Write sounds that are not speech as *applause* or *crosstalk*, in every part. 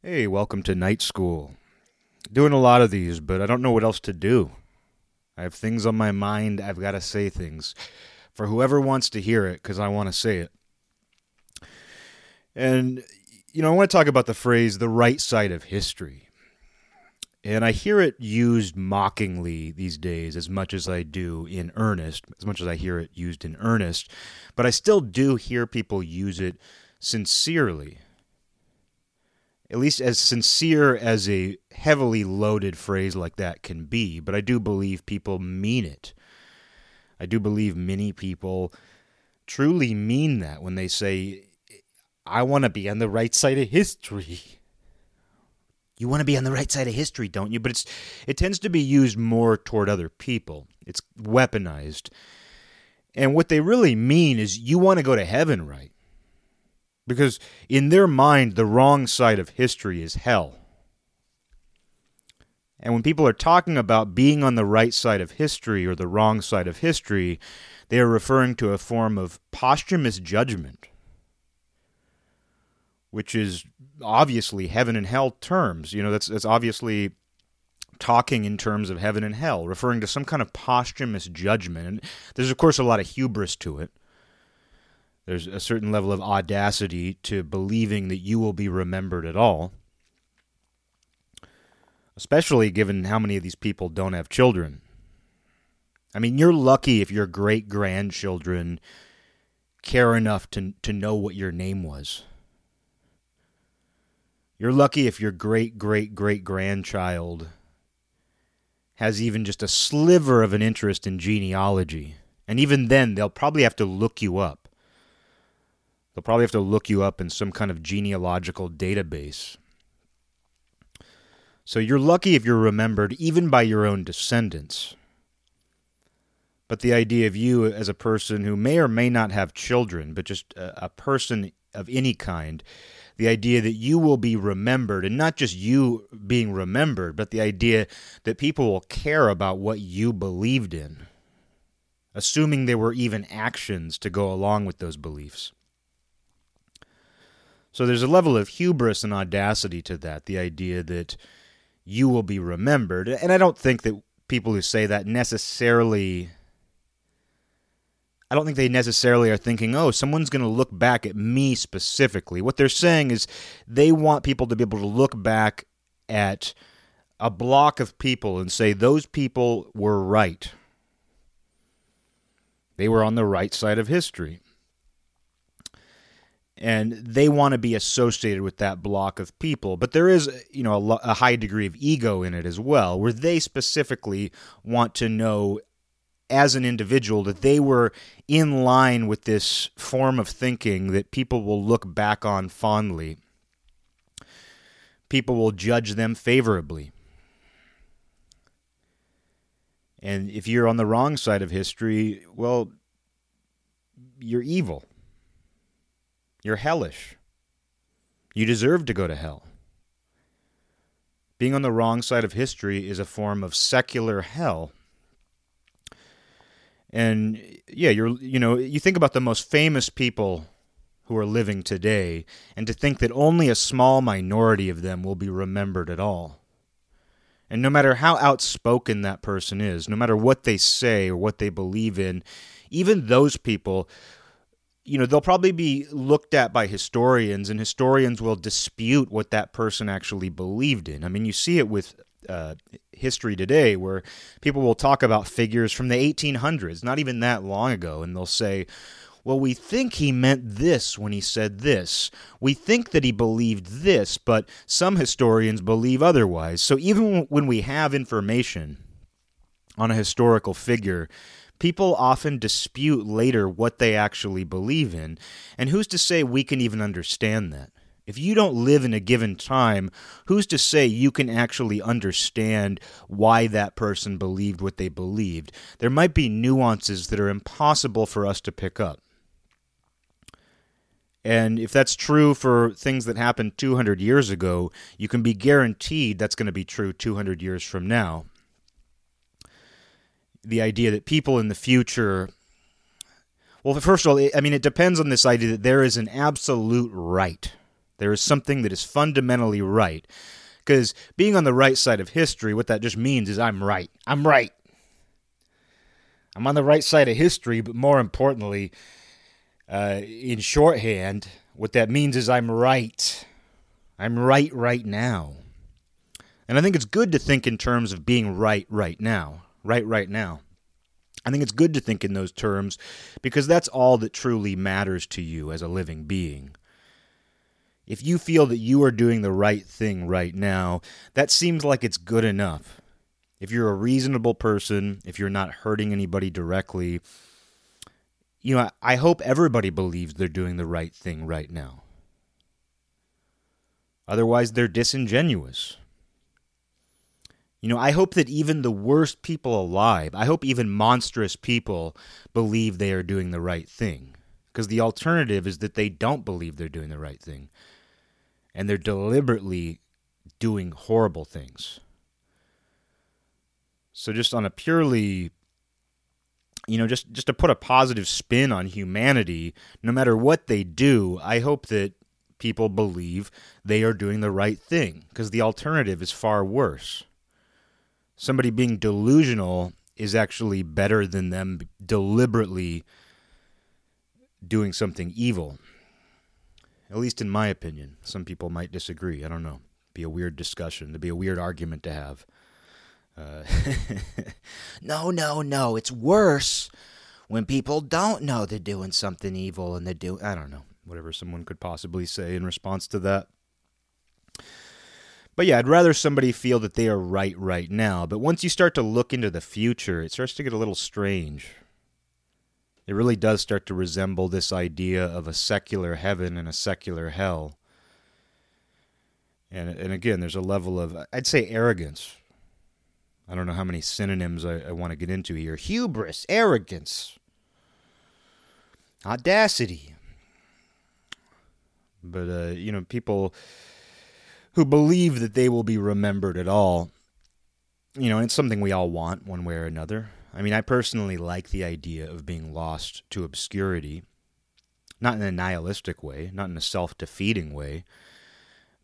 Hey, welcome to night school. Doing a lot of these, but I don't know what else to do. I have things on my mind. I've got to say things for whoever wants to hear it because I want to say it. And, you know, I want to talk about the phrase the right side of history. And I hear it used mockingly these days as much as I do in earnest, as much as I hear it used in earnest. But I still do hear people use it sincerely at least as sincere as a heavily loaded phrase like that can be, but I do believe people mean it. I do believe many people truly mean that when they say, I want to be on the right side of history. You want to be on the right side of history, don't you? But it's it tends to be used more toward other people. It's weaponized. And what they really mean is you want to go to heaven, right? Because in their mind, the wrong side of history is hell. And when people are talking about being on the right side of history or the wrong side of history, they are referring to a form of posthumous judgment, which is obviously heaven and hell terms. You know, that's, that's obviously talking in terms of heaven and hell, referring to some kind of posthumous judgment. And there's, of course, a lot of hubris to it. There's a certain level of audacity to believing that you will be remembered at all, especially given how many of these people don't have children. I mean, you're lucky if your great grandchildren care enough to, to know what your name was. You're lucky if your great great great grandchild has even just a sliver of an interest in genealogy. And even then, they'll probably have to look you up. They'll probably have to look you up in some kind of genealogical database. So you're lucky if you're remembered even by your own descendants. But the idea of you as a person who may or may not have children, but just a, person of any kind, the idea that you will be remembered, and not just you being remembered, but the idea that people will care about what you believed in, assuming there were even actions to go along with those beliefs. So there's a level of hubris and audacity to that, the idea that you will be remembered. And I don't think that people who say that necessarily I don't think they necessarily are thinking, "Oh, someone's going to look back at me specifically." What they're saying is they want people to be able to look back at a block of people and say those people were right. They were on the right side of history and they want to be associated with that block of people. But there is you know a, a, high degree of ego in it as well where they specifically want to know as an individual that they were in line with this form of thinking that people will look back on fondly. People will judge them favorably. And if you're on the wrong side of history well you're evil you're hellish. You deserve to go to hell. Being on the wrong side of history is a form of secular hell. And yeah, you're you know, you think about the most famous people who are living today and to think that only a small minority of them will be remembered at all. And no matter how outspoken that person is, no matter what they say or what they believe in, even those people you know they'll probably be looked at by historians and historians will dispute what that person actually believed in. I mean you see it with uh, history today where people will talk about figures from the 1800s not even that long ago and they'll say well we think he meant this when he said this. We think that he believed this but some historians believe otherwise. So even when we have information on a historical figure people often dispute later what they actually believe in. And who's to say we can even understand that? If you don't live in a given time, who's to say you can actually understand why that person believed what they believed? There might be nuances that are impossible for us to pick up. And if that's true for things that happened 200 years ago, you can be guaranteed that's going to be true 200 years from now the idea that people in the future well first of all i mean it depends on this idea that there is an absolute right There is something that is fundamentally right. Because being on the right side of history, what that just means is I'm right. I'm right. I'm on the right side of history, but more importantly, uh, in shorthand, what that means is I'm right. I'm right right now. And I think it's good to think in terms of being right right now. Right right now. I think it's good to think in those terms because that's all that truly matters to you as a living being. If you feel that you are doing the right thing right now, that seems like it's good enough. If you're a reasonable person, if you're not hurting anybody directly, you know, I hope everybody believes they're doing the right thing right now. Otherwise, they're disingenuous. You know, I hope that even the worst people alive, I hope even monstrous people believe they are doing the right thing. Because the alternative is that they don't believe they're doing the right thing. And they're deliberately doing horrible things. So, just on a purely, you know, just, just to put a positive spin on humanity, no matter what they do, I hope that people believe they are doing the right thing. Because the alternative is far worse somebody being delusional is actually better than them deliberately doing something evil. At least in my opinion. Some people might disagree. I don't know. Be a weird discussion. To be a weird argument to have. Uh, *laughs* no, no, no. It's worse when people don't know they're doing something evil and they're doing. I don't know. Whatever someone could possibly say in response to that. But yeah, I'd rather somebody feel that they are right right now. But once you start to look into the future, it starts to get a little strange. It really does start to resemble this idea of a secular heaven and a secular hell. And, and again, there's a level of, I'd say, arrogance. I don't know how many synonyms I, I want to get into here hubris, arrogance, audacity. But, uh, you know, people who believe that they will be remembered at all. You know, it's something we all want one way or another. I mean, I personally like the idea of being lost to obscurity, not in a nihilistic way, not in a self defeating way,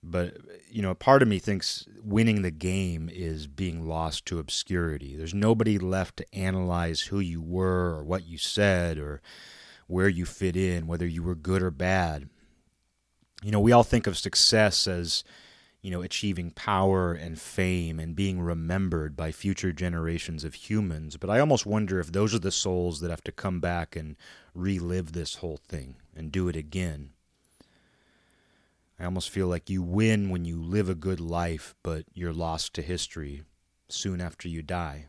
but, you know, a part of me thinks winning the game is being lost to obscurity. There's nobody left to analyze who you were or what you said or where you fit in, whether you were good or bad. You know, we all think of success as you know, achieving power and fame and being remembered by future generations of humans. But I almost wonder if those are the souls that have to come back and relive this whole thing and do it again. I almost feel like you win when you live a good life, but you're lost to history soon after you die.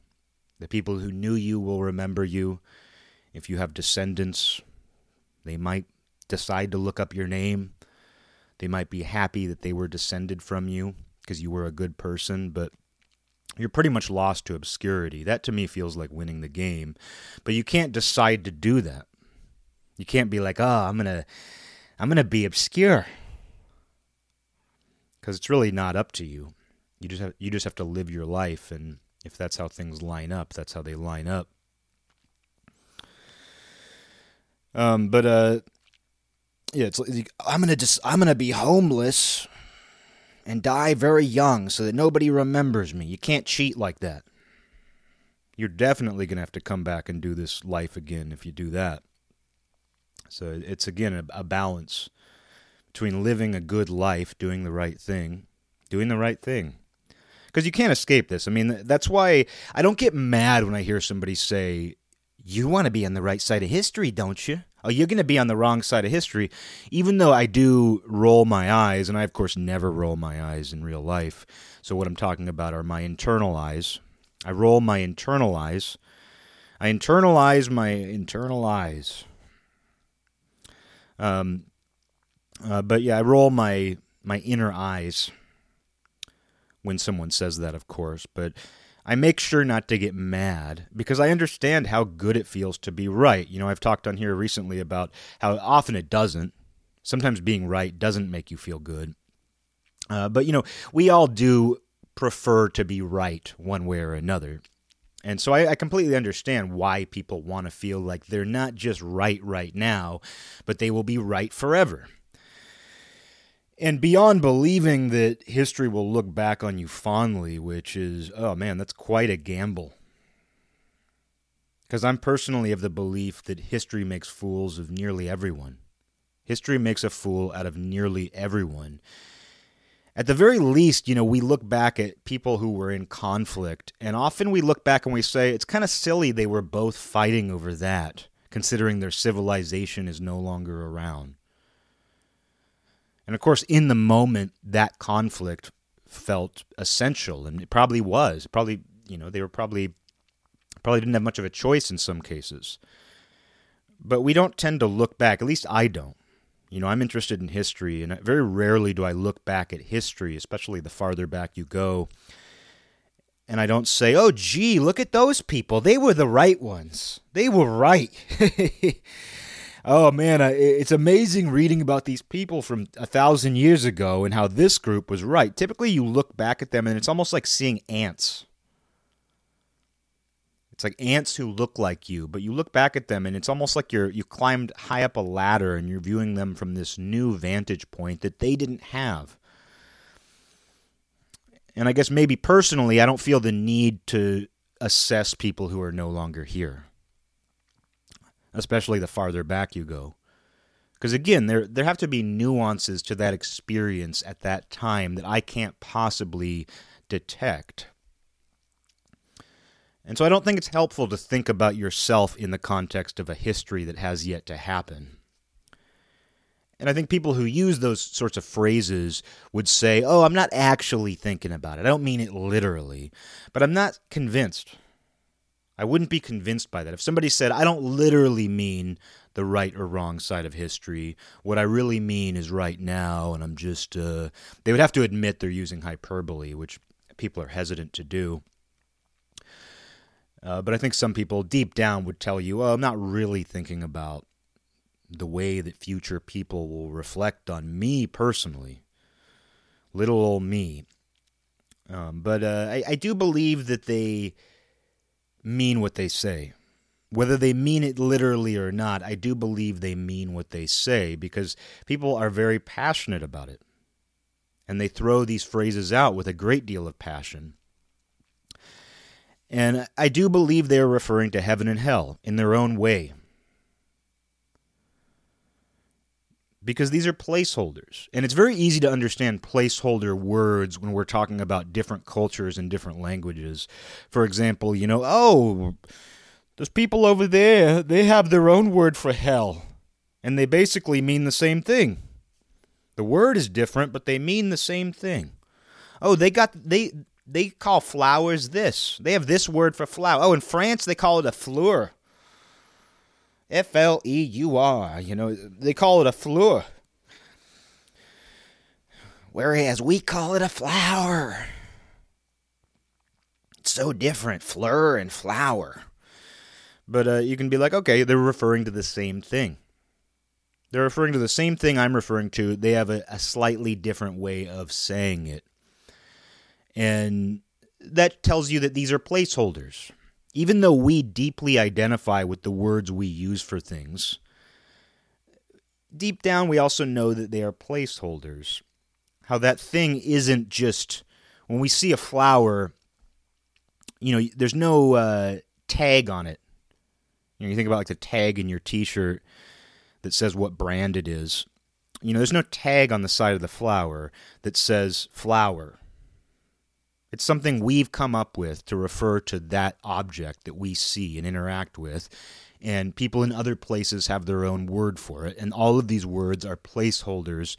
The people who knew you will remember you. If you have descendants, they might decide to look up your name they might be happy that they were descended from you because you were a good person, but you're pretty much lost to obscurity. That to me feels like winning the game. But you can't decide to do that. You can't be like, "Oh, I'm going to I'm going to be obscure." Cuz it's really not up to you. You just have you just have to live your life and if that's how things line up, that's how they line up. Um, but uh, yeah, it's like, I'm gonna just I'm gonna be homeless and die very young so that nobody remembers me. You can't cheat like that. You're definitely gonna have to come back and do this life again if you do that. So it's again a, a balance between living a good life, doing the right thing, doing the right thing. Because you can't escape this. I mean, that's why I don't get mad when I hear somebody say, You want to be on the right side of history, don't you? Oh, you're going to be on the wrong side of history. Even though I do roll my eyes, and I, of course, never roll my eyes in real life. So, what I'm talking about are my internal eyes. I roll my internal eyes. I internalize my internal eyes. Um, uh, but yeah, I roll my my inner eyes when someone says that, of course. But I make sure not to get mad because I understand how good it feels to be right. You know, I've talked on here recently about how often it doesn't. Sometimes being right doesn't make you feel good. Uh, but, you know, we all do prefer to be right one way or another. And so I, I, completely understand why people want to feel like they're not just right right now, but they will be right forever. And beyond believing that history will look back on you fondly, which is, oh man, that's quite a gamble. Because I'm personally of the belief that history makes fools of nearly everyone. History makes a fool out of nearly everyone. At the very least, you know, we look back at people who were in conflict, and often we look back and we say, it's kind of silly they were both fighting over that, considering their civilization is no longer around. And of course, in the moment, that conflict felt essential, and it probably was. Probably, you know, they were probably probably didn't have much of a choice in some cases. But we don't tend to look back. At least I don't. You know, I'm interested in history, and very rarely do I look back at history, especially the farther back you go. And I don't say, oh, gee, look at those people. They were the right ones. They were right. *laughs* oh man, it's amazing reading about these people from a thousand years ago and how this group was right. Typically, you look back at them and it's almost like seeing ants. It's like ants who look like you, but you look back at them and it's almost like you're you climbed high up a ladder and you're viewing them from this new vantage point that they didn't have. And I guess maybe personally, I don't feel the need to assess people who are no longer here especially the farther back you go. Because again, there there have to be nuances to that experience at that time that I can't possibly detect. And so I don't think it's helpful to think about yourself in the context of a history that has yet to happen. And I think people who use those sorts of phrases would say, Oh, I'm not actually thinking about it. I don't mean it literally, but I'm not convinced. I wouldn't be convinced by that. If somebody said, I don't literally mean the right or wrong side of history, what I really mean is right now, and I'm just, uh, they would have to admit they're using hyperbole, which people are hesitant to do. Uh, but I think some people deep down would tell you, oh, I'm not really thinking about the way that future people will reflect on me personally. Little old me. Um, but uh, I, I do believe that they mean what they say. Whether they mean it literally or not, I do believe they mean what they say because people are very passionate about it. And they throw these phrases out with a great deal of passion. And I do believe they're referring to heaven and hell in their own way. Because these are placeholders. And it's very easy to understand placeholder words when we're talking about different cultures and different languages. For example, you know, oh, those people over there, they have their own word for hell. And they basically mean the same thing. The word is different, but they mean the same thing. Oh, they got they they call flowers this. They have this word for flower. Oh, in France they call it a fleur. F L E U R. You know, they call it a fleur. Whereas we call it a flower. It's so different, fleur and flower. But uh, you can be like, okay, they're referring to the same thing. They're referring to the same thing I'm referring to. They have a, a slightly different way of saying it. And that tells you that these are placeholders. Even though we deeply identify with the words we use for things, deep down we also know that they are placeholders. How that thing isn't just when we see a flower, you know, there's no uh, tag on it. You know, you think about like the tag in your T-shirt that says what brand it is. You know, there's no tag on the side of the flower that says flower. It's something we've come up with to refer to that object that we see and interact with. And people in other places have their own word for it. And all of these words are placeholders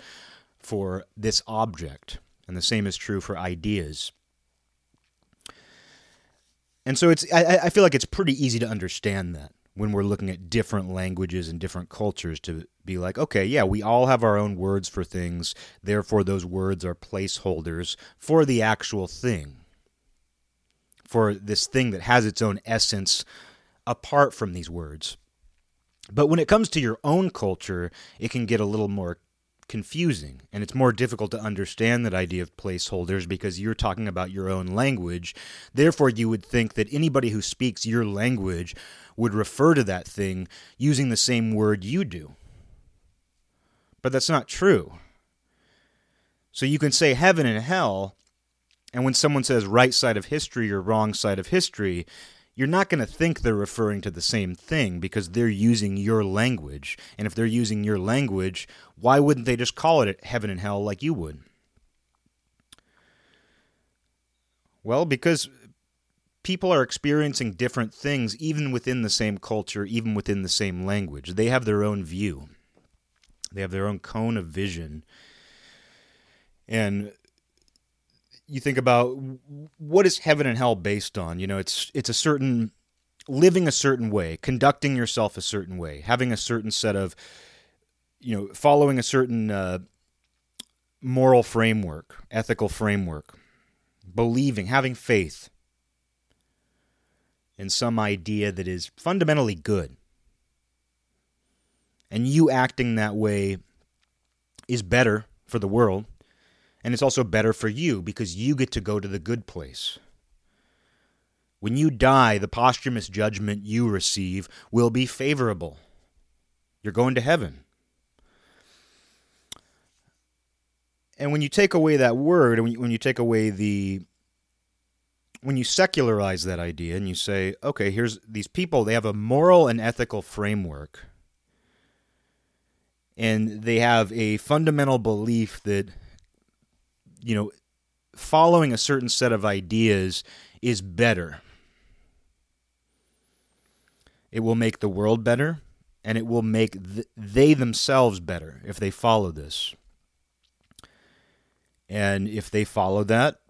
for this object. And the same is true for ideas. And so it's I, I feel like it's pretty easy to understand that when we're looking at different languages and different cultures to be like, okay, yeah, we all have our own words for things. Therefore, those words are placeholders for the actual thing, for this thing that has its own essence apart from these words. But when it comes to your own culture, it can get a little more confusing and it's more difficult to understand that idea of placeholders because you're talking about your own language. Therefore, you would think that anybody who speaks your language would refer to that thing using the same word you do. But that's not true. So you can say heaven and hell, and when someone says right side of history or wrong side of history, you're not going to think they're referring to the same thing because they're using your language. And if they're using your language, why wouldn't they just call it heaven and hell like you would? Well, because people are experiencing different things even within the same culture, even within the same language. They have their own view, they have their own cone of vision. And you think about what is heaven and hell based on? You know, it's it's a certain living a certain way, conducting yourself a certain way, having a certain set of you know, following a certain uh, moral framework, ethical framework, believing, having faith in some idea that is fundamentally good. And you acting that way is better for the world and it's also better for you because you get to go to the good place. When you die, the posthumous judgment you receive will be favorable. You're going to heaven. And when you take away that word, and when you take away the when you secularize that idea and you say, okay, here's these people, they have a moral and ethical framework. And they have a fundamental belief that you know, following a certain set of ideas is better. It will make the world better, and it will make th- they themselves better if they follow this. And if they follow that,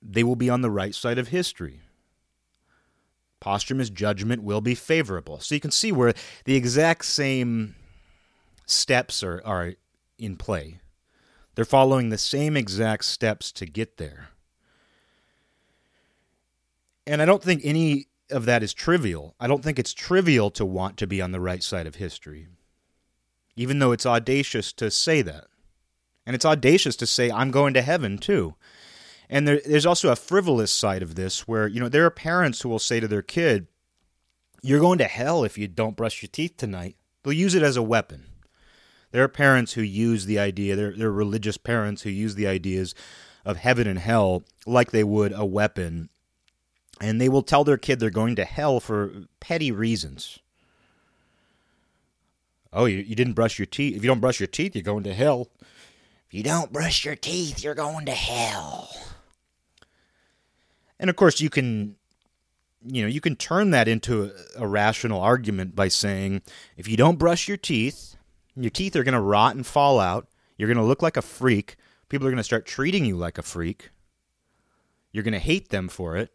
they will be on the right side of history. Posthumous judgment will be favorable. So you can see where the exact same steps are, are in play. They're following the same exact steps to get there. And I don't think any of that is trivial. I don't think it's trivial to want to be on the right side of history, even though it's audacious to say that. And it's audacious to say, I'm going to heaven too. And there, there's also a frivolous side of this where, you know, there are parents who will say to their kid, You're going to hell if you don't brush your teeth tonight. They'll use it as a weapon. There are parents who use the idea, they're, they're religious parents who use the ideas of heaven and hell like they would a weapon. And they will tell their kid they're going to hell for petty reasons. Oh, you, you didn't brush your teeth. If you don't brush your teeth, you're going to hell. If you don't brush your teeth, you're going to hell. And of course, you can you know, you can turn that into a, a, rational argument by saying if you don't brush your teeth, your teeth are going to rot and fall out. You're going to look like a freak. People are going to start treating you like a freak. You're going to hate them for it.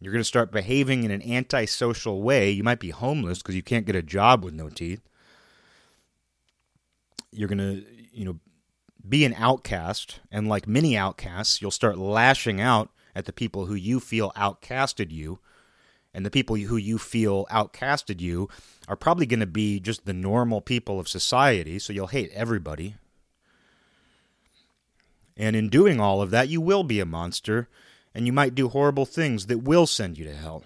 You're going to start behaving in an antisocial way. You might be homeless because you can't get a job with no teeth. You're going to, you know, be an outcast. And like many outcasts, you'll start lashing out at the people who you feel outcasted you and the people who you feel outcasted you are probably going to be just the normal people of society, so you'll hate everybody. And in doing all of that, you will be a monster, and you might do horrible things that will send you to hell.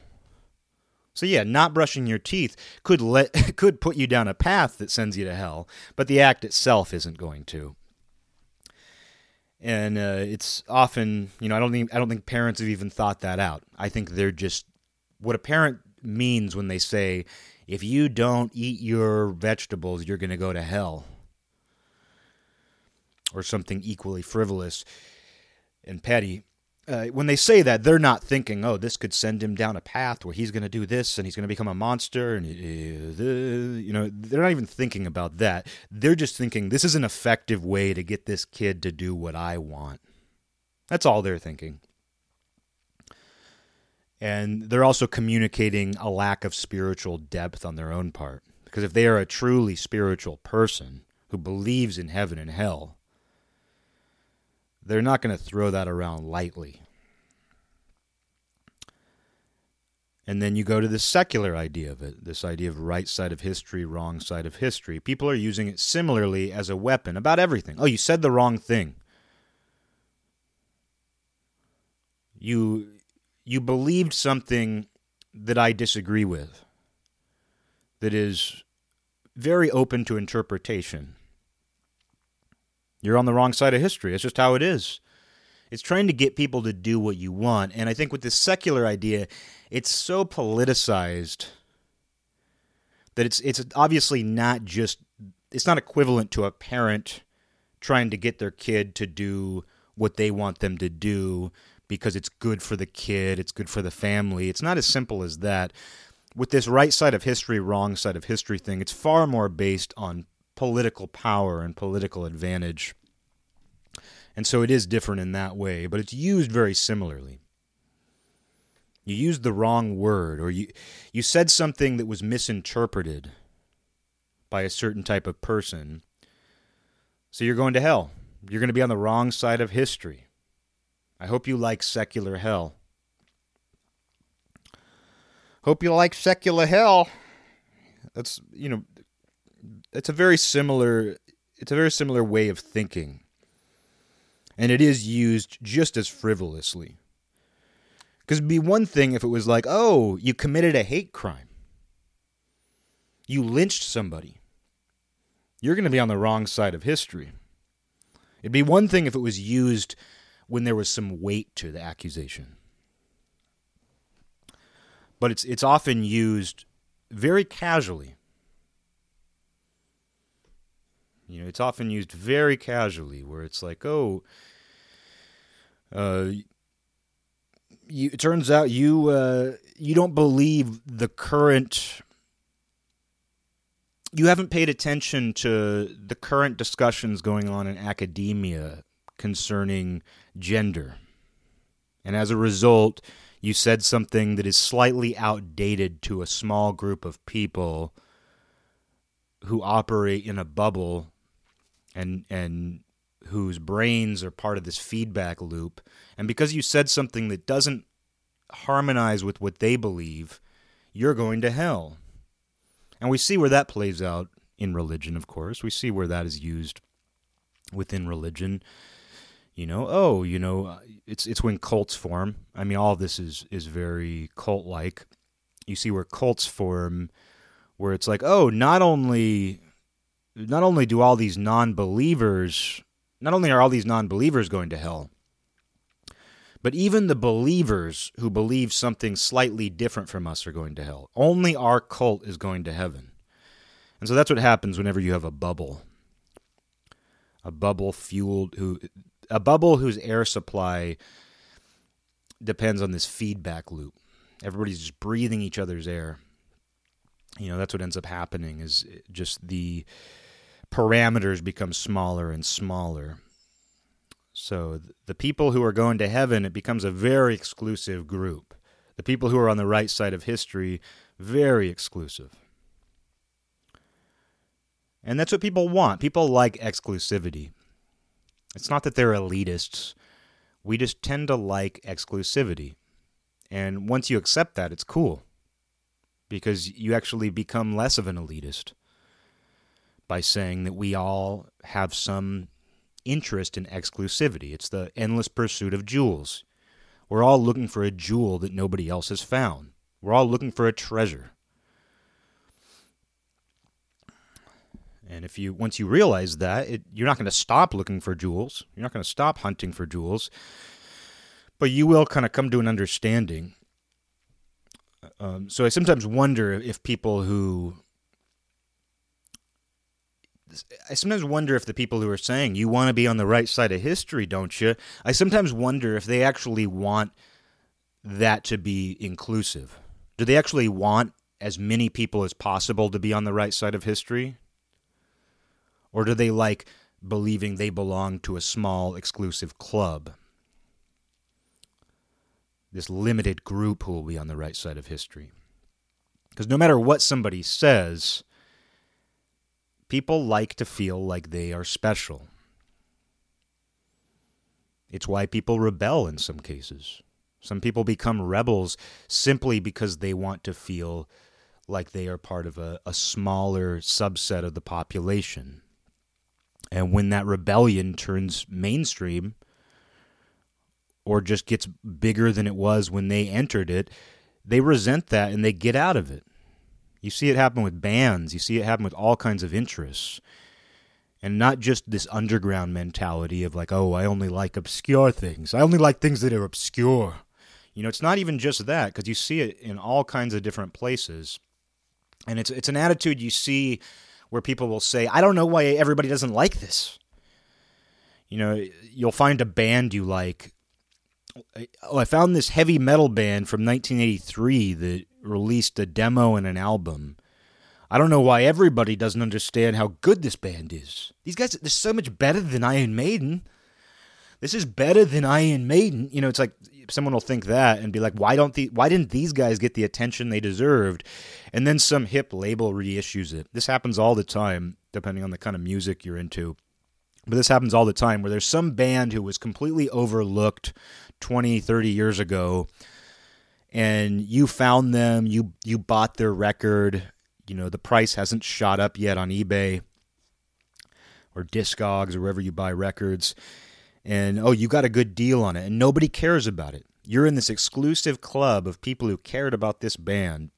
So yeah, not brushing your teeth could let *laughs* could put you down a path that sends you to hell, but the act itself isn't going to. And uh, it's often, you know, I don't think I don't think parents have even thought that out. I think they're just what a parent means when they say, if you don't eat your vegetables, you're going to go to hell. Or something equally frivolous and petty. Uh, when they say that, they're not thinking, oh, this could send him down a path where he's going to do this and he's going to become a monster. And, you know, they're not even thinking about that. They're just thinking, this is an effective way to get this kid to do what I want. That's all they're thinking and they're also communicating a lack of spiritual depth on their own part. Because if they are a truly spiritual person who believes in heaven and hell, they're not going to throw that around lightly. And then you go to the secular idea of it this idea of right side of history, wrong side of history. People are using it similarly as a weapon about everything. Oh, you said the wrong thing. You you believed something that I disagree with, that is very open to interpretation. You're on the wrong side of history. It's just how it is. It's trying to get people to do what you want. And I think with this secular idea, it's so politicized that it's it's obviously not just it's not equivalent to a parent trying to get their kid to do what they want them to do because it's good for the kid, it's good for the family. It's not as simple as that. With this right side of history, wrong side of history thing, it's far more based on political power and political advantage. And so it is different in that way, but it's used very similarly. You used the wrong word, or you, you said something that was misinterpreted by a certain type of person. So you're going to hell. You're going to be on the wrong side of history. I hope you like secular hell. Hope you like secular hell. That's, you know, it's a very similar it's a very similar way of thinking. And it is used just as frivolously. Because it'd be one thing if it was like, oh, you committed a hate crime. You lynched somebody. You're going to be on the wrong side of history. It'd be one thing if it was used when there was some weight to the accusation. But it's it's often used very casually. You know, it's often used very casually where it's like, "Oh, uh you, it turns out you uh, you don't believe the current you haven't paid attention to the current discussions going on in academia concerning gender. And as a result, you said something that is slightly outdated to a small group of people who operate in a bubble and and whose brains are part of this feedback loop. And because you said something that doesn't harmonize with what they believe, you're going to hell. And we see where that plays out in religion, of course. We see where that is used within religion. You know, oh, you know, uh, it's it's when cults form. I mean, all this is is very cult like. You see where cults form, where it's like, oh, not only not only do all these non-believers, not only are all these non-believers going to hell, but even the believers who believe something slightly different from us are going to hell. Only our cult is going to heaven. And so that's what happens whenever you have a bubble. A bubble fueled who a bubble whose air supply depends on this feedback loop. Everybody's just breathing each other's air. You know, that's what ends up happening is just the parameters become smaller and smaller so the people who are going to heaven, it becomes a very exclusive group. The people who are on the right side of history, very exclusive. And that's what people want. People like exclusivity. It's not that they're elitists. We just tend to like exclusivity. And once you accept that, it's cool. Because you actually become less of an elitist by saying that we all have some interest in exclusivity. It's the endless pursuit of jewels. We're all looking for a jewel that nobody else has found. We're all looking for a treasure. And if you once you realize that, it, you're not going to stop looking for jewels. You're not going to stop hunting for jewels. But you will kind of come to an understanding. Um, so I sometimes wonder if people who I sometimes wonder if the people who are saying you want to be on the right side of history, don't you? I sometimes wonder if they actually want that to be inclusive. Do they actually want as many people as possible to be on the right side of history? Or do they like believing they belong to a small exclusive club? This limited group who will be on the right side of history. Because no matter what somebody says, People like to feel like they are special. It's why people rebel in some cases. Some people become rebels simply because they want to feel like they are part of a, a smaller subset of the population. And when that rebellion turns mainstream or just gets bigger than it was when they entered it, they resent that and they get out of it. You see it happen with bands, you see it happen with all kinds of interests. And not just this underground mentality of like, oh, I only like obscure things. I only like things that are obscure. You know, it's not even just that because you see it in all kinds of different places. And it's it's an attitude you see where people will say, "I don't know why everybody doesn't like this." You know, you'll find a band you like. Oh, I found this heavy metal band from 1983 that released a demo and an album. I don't know why everybody doesn't understand how good this band is. These guys, they're so much better than Iron Maiden. This is better than Iron Maiden. You know, it's like someone will think that and be like, why don't the why didn't these guys get the attention they deserved? And then some hip label reissues it. This happens all the time, depending on the kind of music you're into. But this happens all the time where there's some band who was completely overlooked 20, 30 years ago and you found them, you you bought their record, you know, the price hasn't shot up yet on eBay or Discogs or wherever you buy records and oh, you got a good deal on it, and nobody cares about it. You're in this exclusive club of people who cared about this band,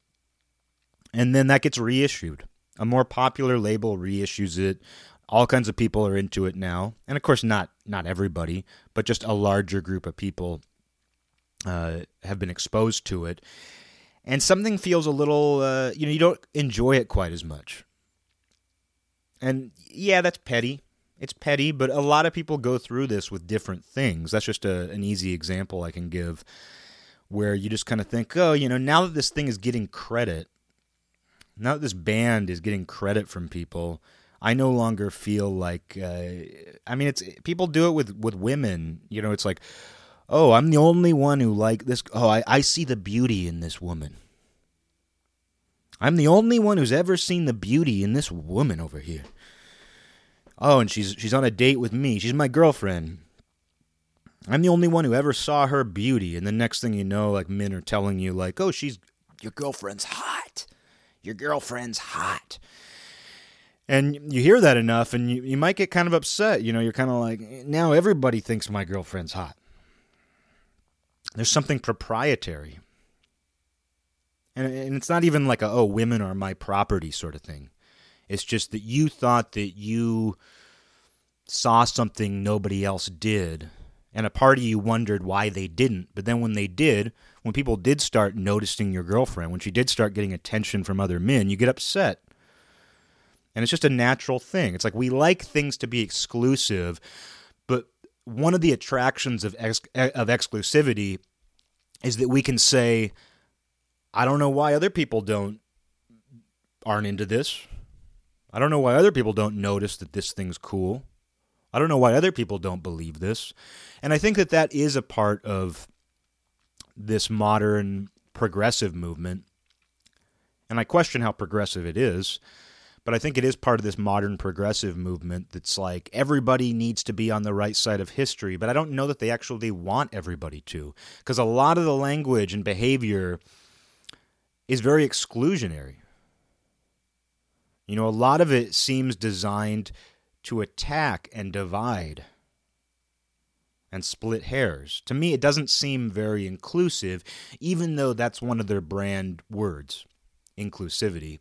and then that gets reissued. A more popular label reissues it. All kinds of people are into it now, and of course, not not everybody, but just a larger group of people uh, have been exposed to it, and something feels a little, uh, you know, you don't enjoy it quite as much. And yeah, that's petty it's petty, but a lot of people go through this with different things. That's just a, an easy example I can give where you just kind of think, oh, you know, now that this thing is getting credit, now that this band is getting credit from people, I no longer feel like. Uh, I mean, it's people do it with with women. You know, it's like, oh, I'm the only one who like this. Oh, I, I see the beauty in this woman. I'm the only one who's ever seen the beauty in this woman over here. Oh, and she's she's on a date with me. She's my girlfriend. I'm the only one who ever saw her beauty. And the next thing you know, like men are telling you, like, oh, she's your girlfriend's hot. Your girlfriend's hot. And you hear that enough and you, you might get kind of upset. You know, you're kind of like, now everybody thinks my girlfriend's hot. There's something proprietary. And, and it's not even like a, oh, women are my property sort of thing. It's just that you thought that you saw something nobody else did. And a part of you wondered why they didn't. But then when they did, when people did start noticing your girlfriend, when she did start getting attention from other men, you get upset. And it's just a natural thing. It's like we like things to be exclusive, but one of the attractions of ex- of exclusivity is that we can say, I don't know why other people don't aren't into this. I don't know why other people don't notice that this thing's cool. I don't know why other people don't believe this. And I think that that is a part of this modern progressive movement. And I question how progressive it is, but I think it is part of this modern progressive movement that's like everybody needs to be on the right side of history, but I don't know that they actually want everybody to. Because a lot of the language and behavior is very exclusionary. You know, a lot of it seems designed to attack and divide and split hairs. To me, it doesn't seem very inclusive, even though that's one of their brand words inclusivity.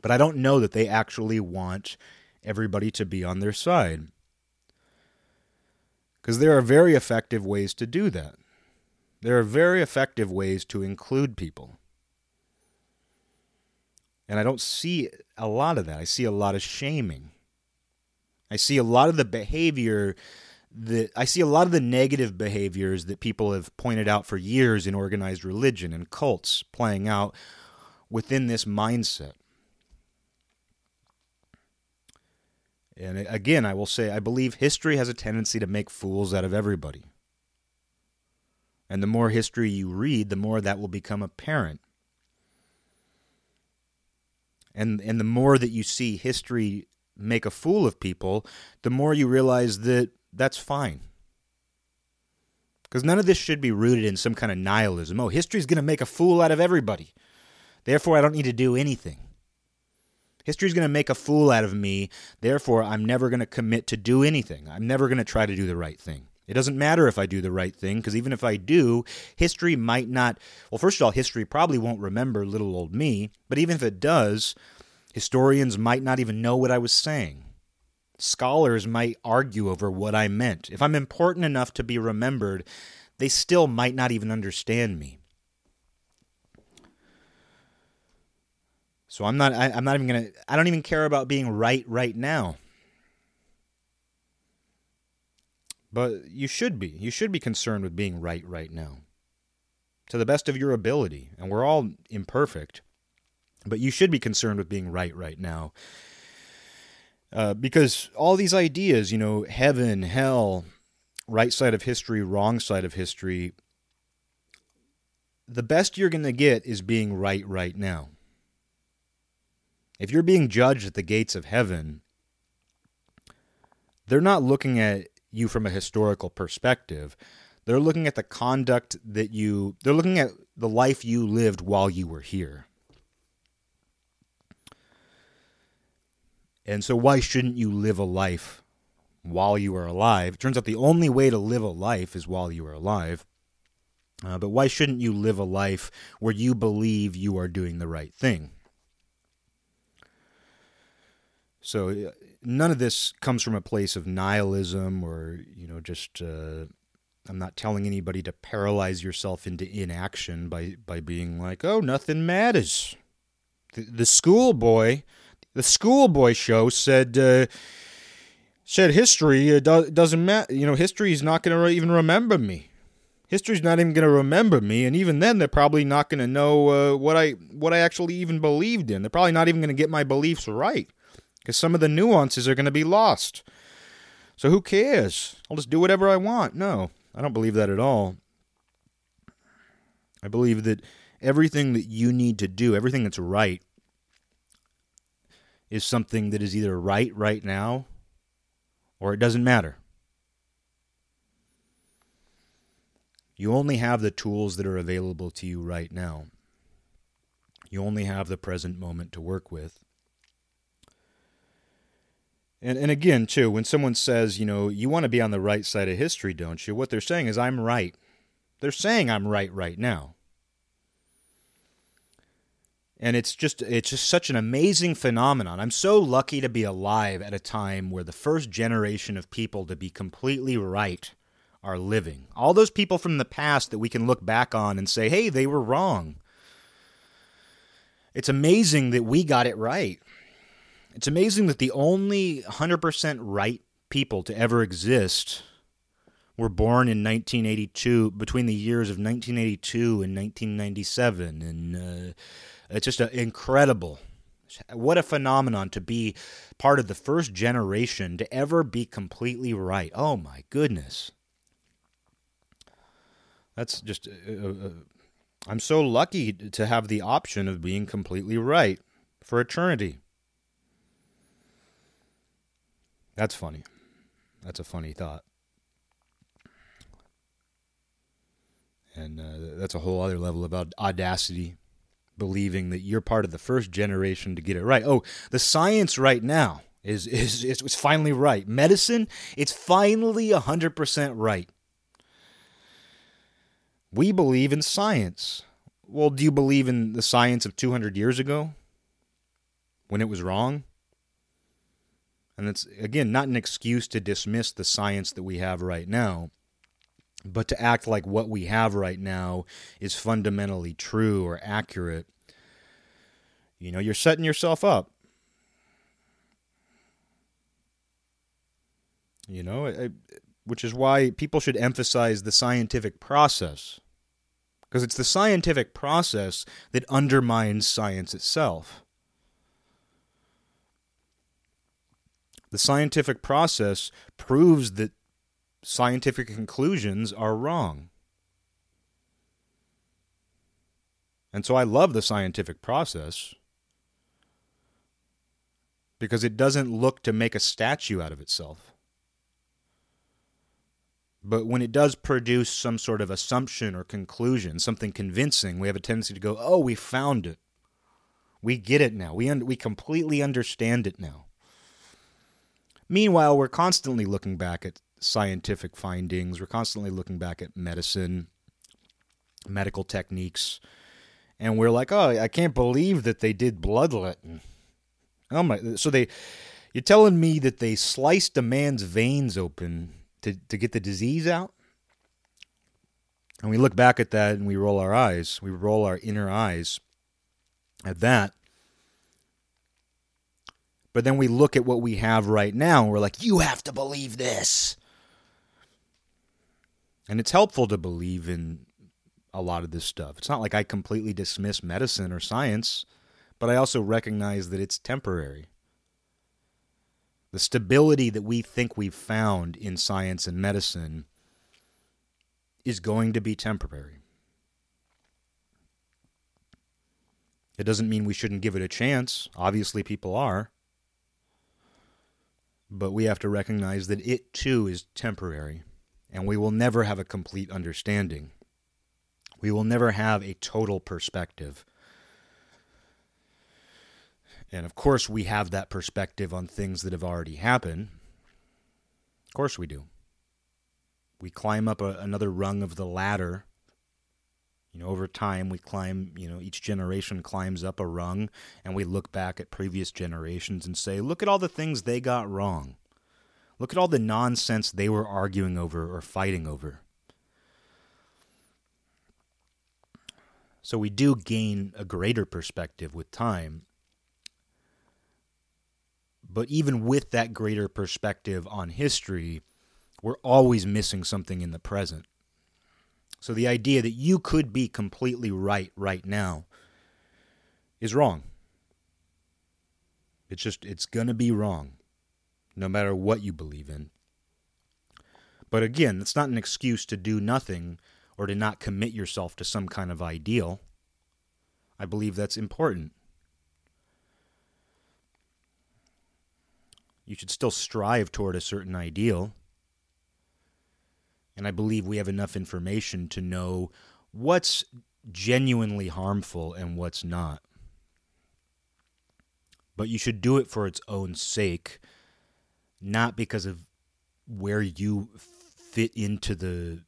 But I don't know that they actually want everybody to be on their side. Because there are very effective ways to do that. There are very effective ways to include people. And I don't see a lot of that. I see a lot of shaming. I see a lot of the behavior that I see a lot of the negative behaviors that people have pointed out for years in organized religion and cults playing out within this mindset. And again, I will say, I believe history has a tendency to make fools out of everybody. And the more history you read, the more that will become apparent and and the more that you see history make a fool of people, the more you realize that that's fine. Because none of this should be rooted in some kind of nihilism. Oh, history's going to make a fool out of everybody. Therefore, I don't need to do anything. History's going to make a fool out of me. Therefore, I'm never going to commit to do anything. I'm never going to try to do the right thing. It doesn't matter if I do the right thing, because even if I do, history might not. Well, first of all, history probably won't remember little old me, but even if it does, historians might not even know what I was saying. Scholars might argue over what I meant. If I'm important enough to be remembered, they still might not even understand me. So I'm not I, am not even gonna I don't even care about being right right now. But you should be. You should be concerned with being right right now. To the best of your ability. And we're all imperfect. But you should be concerned with being right right now. Uh, because all these ideas, you know, heaven, hell, right side of history, wrong side of history, the best you're going to get is being right right now. If you're being judged at the gates of heaven, they're not looking at you from a historical perspective. They're looking at the conduct that you, they're looking at the life you lived while you were here. And so, why shouldn't you live a life while you are alive? It turns out the only way to live a life is while you are alive. Uh, but why shouldn't you live a life where you believe you are doing the right thing? So, none of this comes from a place of nihilism or, you know, just. Uh, I'm not telling anybody to paralyze yourself into inaction by, by being like, oh, nothing matters. The, the schoolboy the schoolboy show said uh, said history uh, do- doesn't matter. You know, history is not going to re- even remember me. History's not even going to remember me, and even then, they're probably not going to know uh, what I what I actually even believed in. They're probably not even going to get my beliefs right because some of the nuances are going to be lost. So who cares? I'll just do whatever I want. No, I don't believe that at all. I believe that everything that you need to do, everything that's right, is something that is either right right now or it doesn't matter. You only have the tools that are available to you right now. You only have the present moment to work with. And and again, too, when someone says, you know, you want to be on the right side of history, don't you? What they're saying is I'm right. They're saying I'm right right now and it's just it's just such an amazing phenomenon. I'm so lucky to be alive at a time where the first generation of people to be completely right are living. All those people from the past that we can look back on and say, "Hey, they were wrong." It's amazing that we got it right. It's amazing that the only 100% right people to ever exist were born in 1982 between the years of 1982 and 1997 and uh, it's just a, incredible. What a phenomenon to be part of the first generation to ever be completely right. Oh my goodness. That's just. Uh, uh, uh, I'm so lucky to have the option of being completely right for eternity. That's funny. That's a funny thought. And uh, that's a whole other level about audacity believing that you're part of the first generation to get it right. Oh, the science right now is is is, is finally right. Medicine, it's finally 100% right. We believe in science. Well, do you believe in the science of 200 years ago when it was wrong? And it's again not an excuse to dismiss the science that we have right now but to act like what we have right now is fundamentally true or accurate, you know, you're setting yourself up. You know, which is why people should emphasize the scientific process. Because it's the scientific process that undermines science itself. The scientific process proves that scientific conclusions are wrong. And so I love the scientific process because it doesn't look to make a statue out of itself. But when it does produce some sort of assumption or conclusion, something convincing, we have a tendency to go, "Oh, we found it. We get it now. We un- we completely understand it now." Meanwhile, we're constantly looking back at scientific findings. We're constantly looking back at medicine, medical techniques, and we're like, oh, I can't believe that they did bloodletting. Oh my! So they, You're telling me that they sliced a man's veins open to, to get the disease out? And we look back at that and we roll our eyes. We roll our inner eyes at that. But then we look at what we have right now and we're like, you have to believe this. And it's helpful to believe in a lot of this stuff. It's not like I completely dismiss medicine or science, but I also recognize that it's temporary. The stability that we think we've found in science and medicine is going to be temporary. It doesn't mean we shouldn't give it a chance. Obviously, people are. But we have to recognize that it too is temporary, and we will never have a complete understanding. We will never have a total perspective. And of course, we have that perspective on things that have already happened. Of course, we do. We climb up a, another rung of the ladder. You know, over time, we climb, you know, each generation climbs up a rung, and we look back at previous generations and say, look at all the things they got wrong. Look at all the nonsense they were arguing over or fighting over. So we do gain a greater perspective with time. But even with that greater perspective on history, we're always missing something in the present. So the idea that you could be completely right right now is wrong. It's just, it's going to be wrong, no matter what you believe in. But again, that's not an excuse to do nothing or to not commit yourself to some kind of ideal. I believe that's important. You should still strive toward a certain ideal. And I believe we have enough information to know what's genuinely harmful and what's not. But you should do it for its own sake, not because of where you fit into the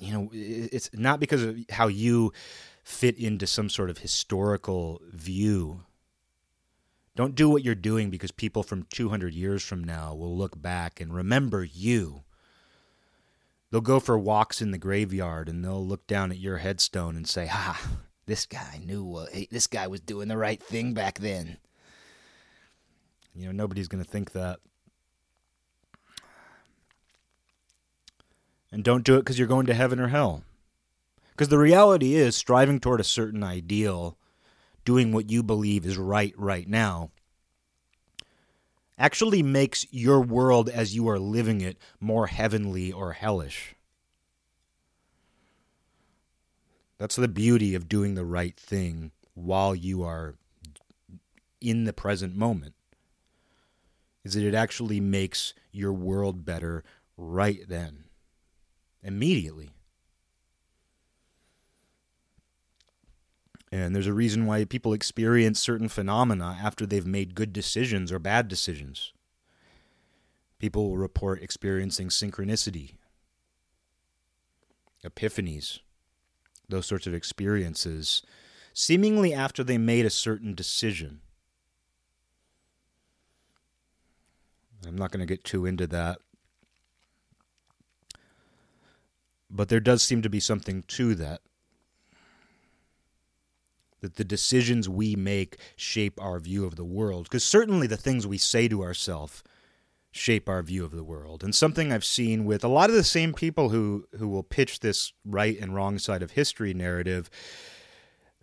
you know, it's not because of how you fit into some sort of historical view. Don't do what you're doing because people from 200 years from now will look back and remember you. They'll go for walks in the graveyard and they'll look down at your headstone and say, "Ha, this guy knew this guy was doing the right thing back then." You know, nobody's going to think that. And don't do it because you're going to heaven or hell. Because the reality is, striving toward a certain ideal, doing what you believe is right right now, actually makes your world as you are living it more heavenly or hellish. That's the beauty of doing the right thing while you are in the present moment. Is that it actually makes your world better right then immediately. And there's a reason why people experience certain phenomena after they've made good decisions or bad decisions. People will report experiencing synchronicity, epiphanies, those sorts of experiences, seemingly after they made a certain decision. I'm not going to get too into that. But there does seem to be something to that. That the decisions we make shape our view of the world. Because certainly the things we say to ourselves shape our view of the world. And something I've seen with a lot of the same people who, who will pitch this right and wrong side of history narrative.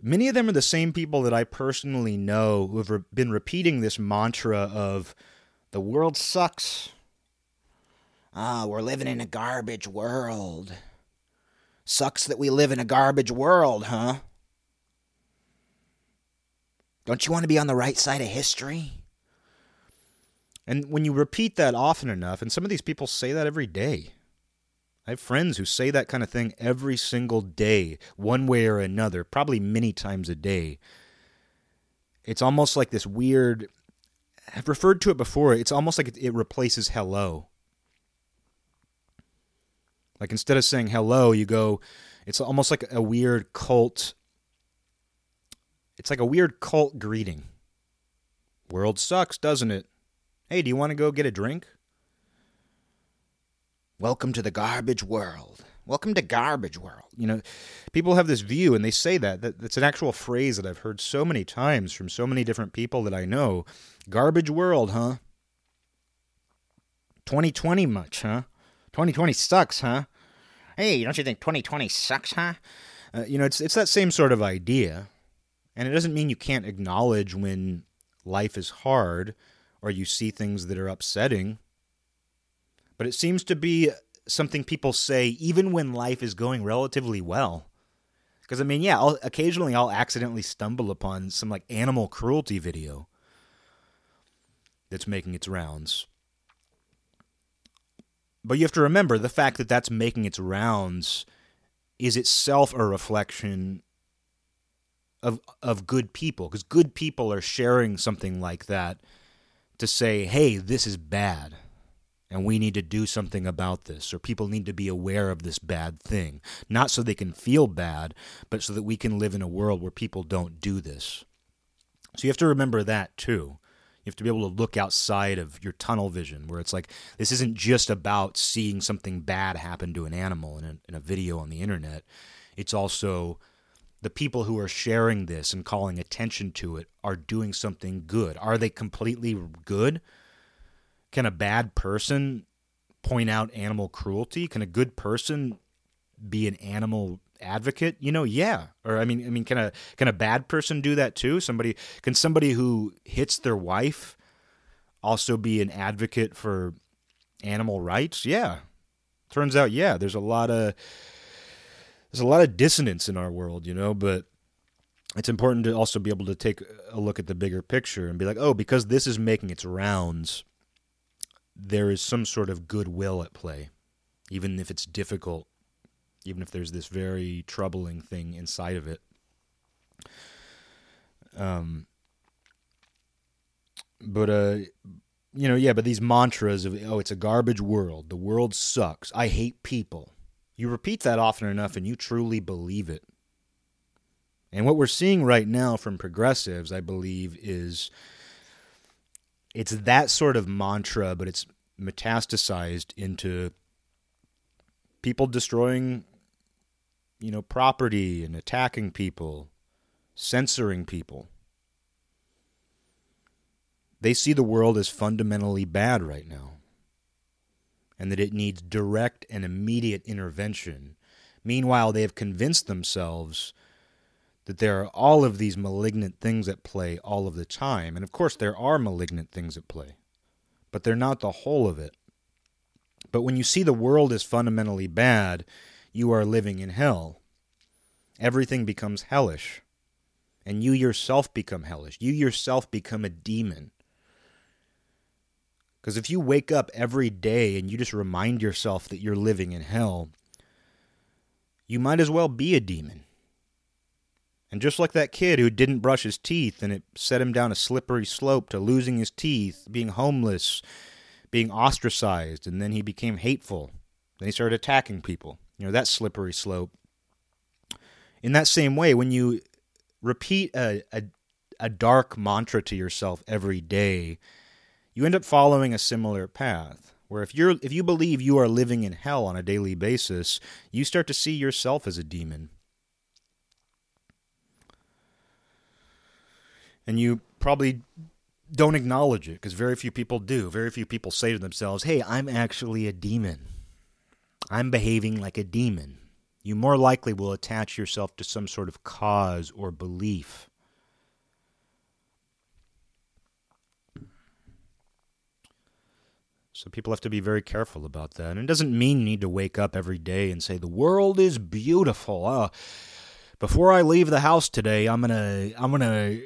Many of them are the same people that I personally know who have re- been repeating this mantra of the world sucks. Ah, we're living in a garbage world. Sucks that we live in a garbage world, huh? Don't you want to be on the right side of history? And when you repeat that often enough, and some of these people say that every day. I have friends who say that kind of thing every single day, one way or another, probably many times a day. It's almost like this weird. I've referred to it before. It's almost like it, replaces hello. Like instead of saying hello, you go, it's almost like a weird cult. It's like a weird cult greeting. World sucks, doesn't it? Hey, do you want to go get a drink? Welcome to the garbage world. Welcome to garbage world. You know, people have this view and they say that. that that's an actual phrase that I've heard so many times from so many different people that I know. Garbage world, huh? 2020 much, huh? 2020 sucks, huh? Hey, don't you think 2020 sucks, huh? Uh, you know, it's it's that same sort of idea. And it doesn't mean you can't acknowledge when life is hard or you see things that are upsetting. But it seems to be something people say even when life is going relatively well. Because I mean, yeah, I'll, occasionally I'll accidentally stumble upon some like animal cruelty video that's making its rounds. But you have to remember the fact that that's making its rounds is itself a reflection of of good people because good people are sharing something like that to say, "Hey, this is bad." And we need to do something about this, or people need to be aware of this bad thing. Not so they can feel bad, but so that we can live in a world where people don't do this. So you have to remember that too. You have to be able to look outside of your tunnel vision, where it's like this isn't just about seeing something bad happen to an animal in a, in a video on the internet. It's also the people who are sharing this and calling attention to it are doing something good. Are they completely good? Can a bad person point out animal cruelty? Can a good person be an animal advocate? You know, yeah. Or I mean, I mean, can a can a bad person do that too? Somebody can somebody who hits their wife also be an advocate for animal rights? Yeah. Turns out, yeah. There's a lot of there's a lot of dissonance in our world, you know, but it's important to also be able to take a look at the bigger picture and be like, oh, because this is making its rounds, there is some sort of goodwill at play, even if it's difficult even if there's this very troubling thing inside of it. Um, but uh, you know, yeah, but these mantras of oh, it's a garbage world. The world sucks. I hate people. You repeat that often enough, and you truly believe it. And what we're seeing right now from progressives, I believe, is it's that sort of mantra, but it's metastasized into people destroying you know, property and attacking people, censoring people. They see the world as fundamentally bad right now and that it needs direct and immediate intervention. Meanwhile, they have convinced themselves that there are all of these malignant things at play all of the time. And of course, there are malignant things at play, but they're not the whole of it. But when you see the world as fundamentally bad, you are living in hell. Everything becomes hellish. And you yourself become hellish. You yourself become a demon. Because if you wake up every day and you just remind yourself that you're living in hell, you might as well be a demon. And just like that kid who didn't brush his teeth and it set him down a slippery slope to losing his teeth, being homeless, being ostracized, and then he became hateful. Then he started attacking people you know that slippery slope in that same way when you repeat a, a, a dark mantra to yourself every day you end up following a similar path where if you're if you believe you are living in hell on a daily basis you start to see yourself as a demon and you probably don't acknowledge it because very few people do very few people say to themselves hey i'm actually a demon I'm behaving like a demon. You more likely will attach yourself to some sort of cause or belief. So people have to be very careful about that. And it doesn't mean you need to wake up every day and say, the world is beautiful. Uh, before I leave the house today, I'm gonna I'm gonna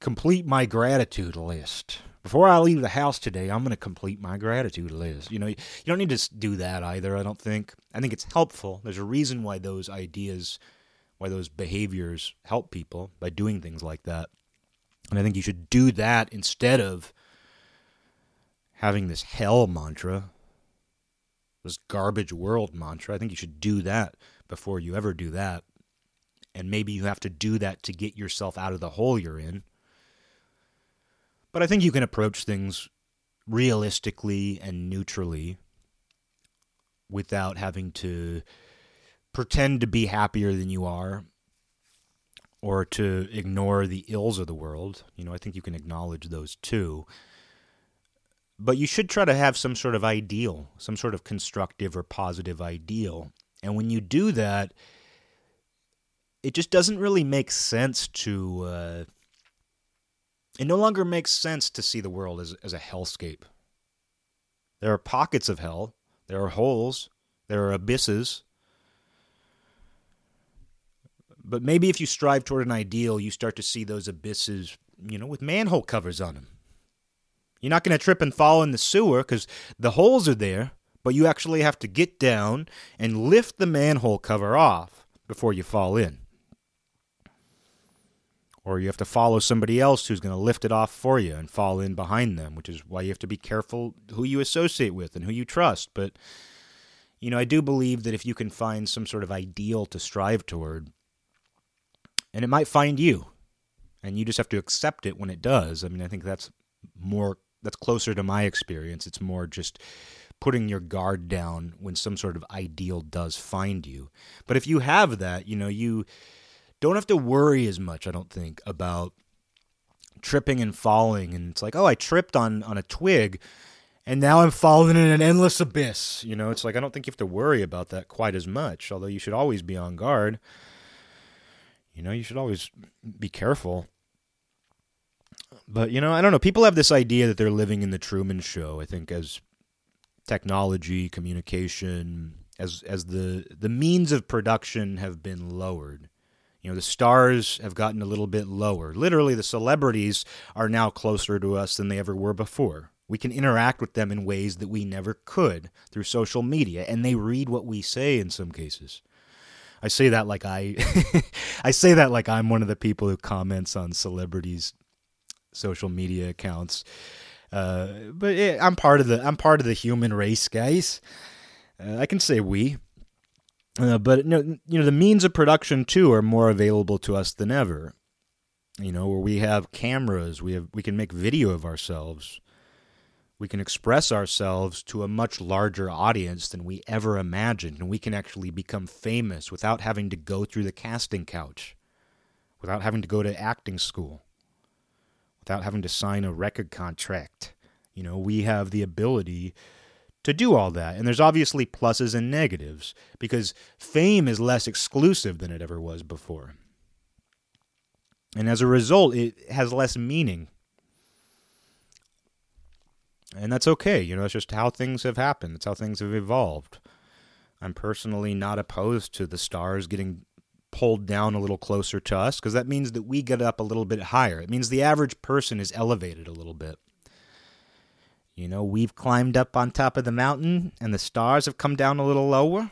complete my gratitude list before I leave the house today, I'm going to complete my gratitude list. You know, you don't need to do that either, I don't think. I think it's helpful. There's a reason why those ideas, why those behaviors help people by doing things like that. And I think you should do that instead of having this hell mantra, this garbage world mantra. I think you should do that before you ever do that. And maybe you have to do that to get yourself out of the hole you're in but I think you can approach things realistically and neutrally without having to pretend to be happier than you are or to ignore the ills of the world. You know, I think you can acknowledge those too. But you should try to have some sort of ideal, some sort of constructive or positive ideal. And when you do that, it just doesn't really make sense to. Uh, it no longer makes sense to see the world as, as a hellscape. There are pockets of hell, there are holes, there are abysses. But maybe if you strive toward an ideal, you start to see those abysses, you know, with manhole covers on them. You're not going to trip and fall in the sewer because the holes are there, but you actually have to get down and lift the manhole cover off before you fall in or you have to follow somebody else who's going to lift it off for you and fall in behind them, which is why you have to be careful who you associate with and who you trust. But, you know, I do believe that if you can find some sort of ideal to strive toward, and it might find you, and you just have to accept it when it does. I mean, I think that's more, that's closer to my experience. It's more just putting your guard down when some sort of ideal does find you. But if you have that, you know, you don't have to worry as much, I don't think, about tripping and falling. And it's like, oh, I tripped on, on a twig and now I'm falling in an endless abyss. You know, it's like I don't think you have to worry about that quite as much, although you should always be on guard. You know, you should always be careful. But, you know, I don't know. People have this idea that they're living in the Truman Show, I think, as technology, communication, as as the the means of production have been lowered. You know, the stars have gotten a little bit lower. Literally, the celebrities are now closer to us than they ever were before. We can interact with them in ways that we never could through social media, and they read what we say in some cases. I say that like I *laughs* I say that like I'm one of the people who comments on celebrities' social media accounts. Uh, but I'm part of the I'm part of the human race, guys. Uh, I can say we. Uh, but you know, you know, the means of production too are more available to us than ever. You know, where we have cameras, we have we can make video of ourselves. We can express ourselves to a much larger audience than we ever imagined, and we can actually become famous without having to go through the casting couch, without having to go to acting school, without having to sign a record contract. You know, we have the ability to do all that. And there's obviously pluses and negatives because fame is less exclusive than it ever was before. And as a result, it has less meaning. And that's okay. You know, it's just how things have happened, it's how things have evolved. I'm personally not opposed to the stars getting pulled down a little closer to us because that means that we get up a little bit higher. It means the average person is elevated a little bit. You know, we've climbed up on top of the mountain and the stars have come down a little lower.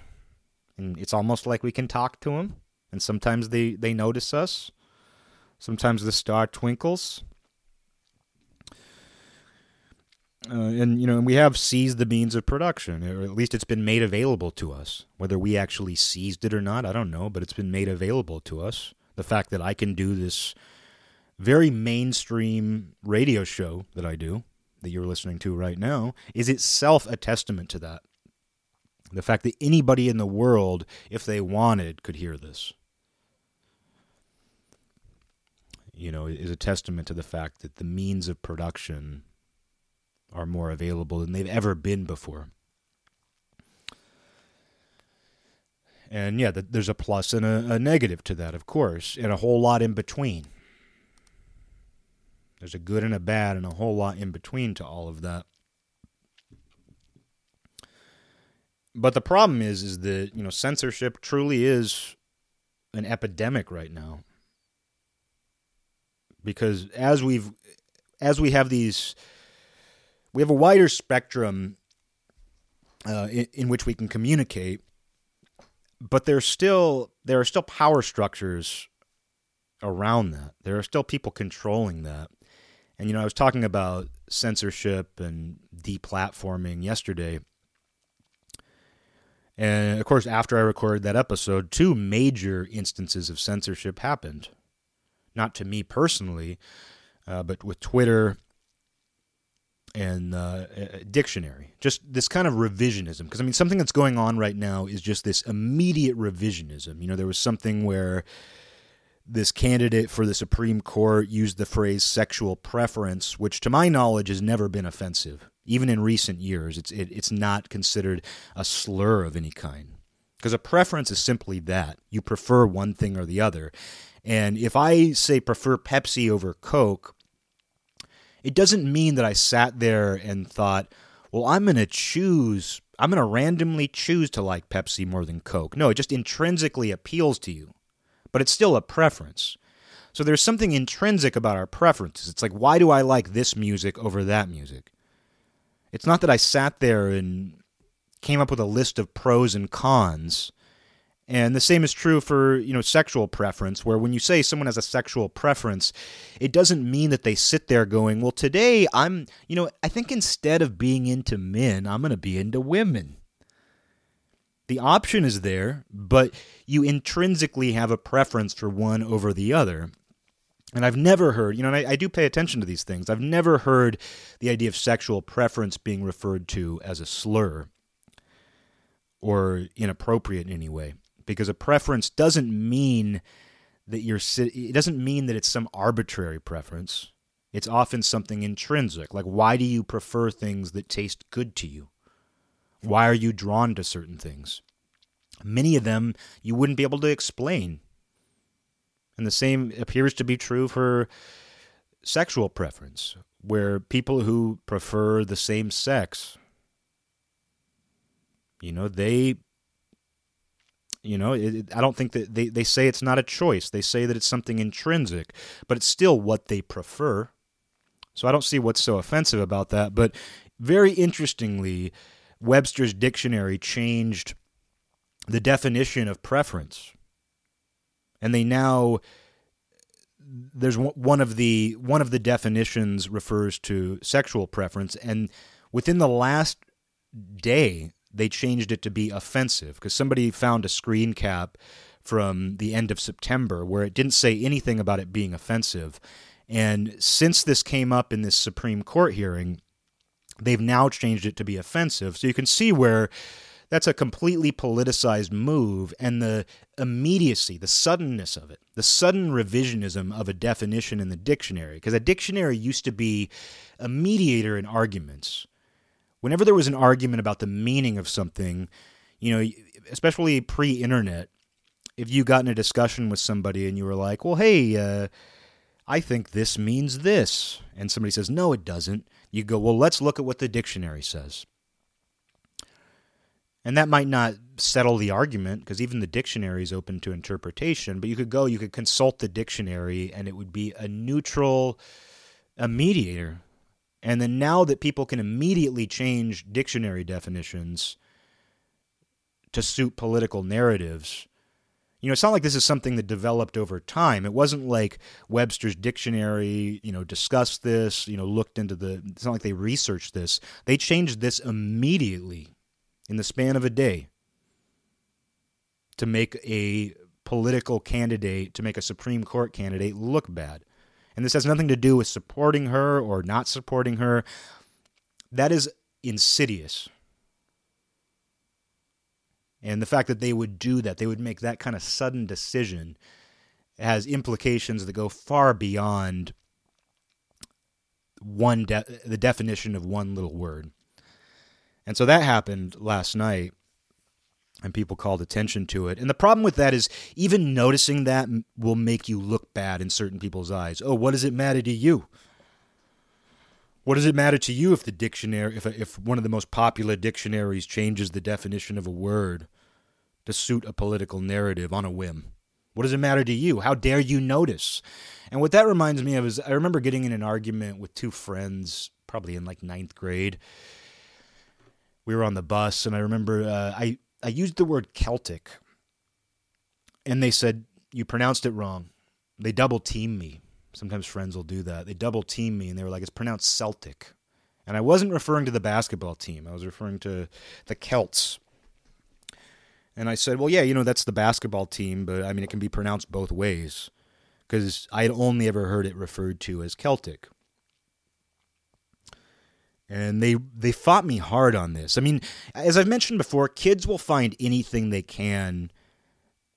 And it's almost like we can talk to them. And sometimes they, they notice us. Sometimes the star twinkles. Uh, and you know, we have seized the means of production, or at least it's been made available to us. Whether we actually seized it or not, I don't know, but it's been made available to us. The fact that I can do this very mainstream radio show that I do, that you're listening to right now is itself a testament to that. The fact that anybody in the world, if they wanted, could hear this. You know, is a testament to the fact that the means of production are more available than they've ever been before. And yeah, there's a plus and a, a negative to that, of course, and a whole lot in between. There's a good and a bad and a whole lot in between to all of that. But the problem is is that, you know, censorship truly is an epidemic right now. Because as we've as we have these we have a wider spectrum uh, in, in which we can communicate, but there's still there are still power structures around that. There are still people controlling that. And, you know, I was talking about censorship and deplatforming yesterday. And of course, after I recorded that episode, two major instances of censorship happened. Not to me personally, uh, but with Twitter and uh, dictionary. Just this kind of revisionism. Because, I mean, something that's going on right now is just this immediate revisionism. You know, there was something where this candidate for the Supreme Court used the phrase sexual preference, which to my knowledge has never been offensive. Even in recent years, it's, it, it's not considered a slur of any kind. Because a preference is simply that. You prefer one thing or the other. And if I say prefer Pepsi over Coke, it doesn't mean that I sat there and thought, well, I'm going to choose, I'm going to randomly choose to like Pepsi more than Coke. No, it just intrinsically appeals to you, but it's still a preference. So there's something intrinsic about our preferences. It's like, why do I like this music over that music? It's not that I sat there and came up with a list of pros and cons and the same is true for, you know, sexual preference, where when you say someone has a sexual preference, it doesn't mean that they sit there going, well, today I'm, you know, I think instead of being into men, I'm going to be into women. The option is there, but you intrinsically have a preference for one over the other. And I've never heard, you know, I, I, do pay attention to these things. I've never heard the idea of sexual preference being referred to as a slur or inappropriate in any way because a preference doesn't mean that you're it doesn't mean that it's some arbitrary preference. It's often something intrinsic. Like why do you prefer things that taste good to you? Why are you drawn to certain things? Many of them you wouldn't be able to explain. And the same appears to be true for sexual preference, where people who prefer the same sex, you know, they you know, it, I don't think that they, they say it's not a choice. They say that it's something intrinsic, but it's still what they prefer. So I don't see what's so offensive about that. But very interestingly, Webster's dictionary changed the definition of preference. And they now there's one of the one of the definitions refers to sexual preference and within the last day they changed it to be offensive because somebody found a screen cap from the end of September where it didn't say anything about it being offensive. And since this came up in this Supreme Court hearing, they've now changed it to be offensive. So you can see where that's a completely politicized move and the immediacy, the suddenness of it, the sudden revisionism of a definition in the dictionary. Because a dictionary used to be a mediator in arguments whenever there was an argument about the meaning of something, you know, especially pre-internet, if you got in a discussion with somebody and you were like, "Well, hey, uh, I think this means this," and somebody says, "No, it doesn't," you go, "Well, let's look at what the dictionary says." And that might not settle the argument because even the dictionary is open to interpretation. But you could go, you could consult the dictionary, and it would be a neutral, a mediator and then now that people can immediately change dictionary definitions to suit political narratives, you know, it's not like this is something that developed over time. It wasn't like Webster's dictionary, you know, discussed this, you know, looked into the. It's not like they researched this. They changed this immediately in the span of a day to make a political candidate, to make a Supreme Court candidate look bad. And this has nothing to do with supporting her or not supporting her. That is insidious. And the fact that they would do that, they would make that kind of sudden decision, has implications that go far beyond one de- the definition of one little word. And so that happened last night and people called attention to it. And the problem with that is even noticing that will make you look bad in certain people's eyes. Oh, what does it matter to you? What does it matter to you if the dictionary if if one of the most popular dictionaries changes the definition of a word to suit a political narrative on a whim? What does it matter to you? How dare you notice? And what that reminds me of is I remember getting in an argument with two friends, probably in like ninth grade. We were on the bus, and I remember uh, I I used the word Celtic, and they said you pronounced it wrong. They double team me. Sometimes friends will do that. They double team me, and they were like, "It's pronounced Celtic," and I wasn't referring to the basketball team. I was referring to the Celts. And I said, "Well, yeah, you know that's the basketball team, but I mean it can be pronounced both ways." Because I had only ever heard it referred to as Celtic. And they they fought me hard on this. I mean, as I've mentioned before, kids will find anything they can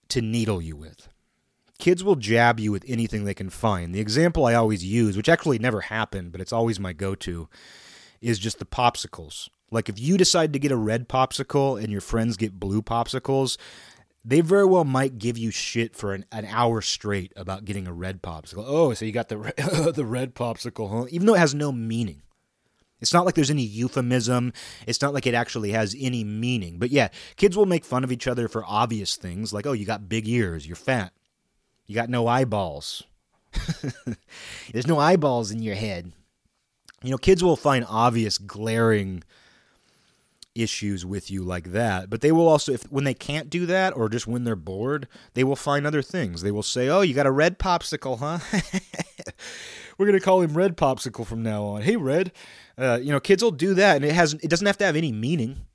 to needle you with. Kids will jab you with anything they can find. The example I always use, which actually never happened, but it's always my go-to, is just the popsicles. Like if you decide to get a red popsicle and your friends get blue popsicles, they very well might give you shit for an, an hour straight about getting a red popsicle. Oh, so you got the *laughs* the red popsicle, huh? Even though it has no meaning. It's not like there's any euphemism. It's not like it actually has any meaning. But yeah, kids will make fun of each other for obvious things like, oh, you got big ears, you're fat, you got no eyeballs. *laughs* there's no eyeballs in your head. You know, kids will find obvious, glaring issues with you like that. But they will also, if when they can't do that, or just when they're bored, they will find other things. They will say, "Oh, you got a red popsicle, huh?" *laughs* We're gonna call him Red Popsicle from now on. Hey, Red. Uh, you know, kids will do that, and it has it doesn't have to have any meaning.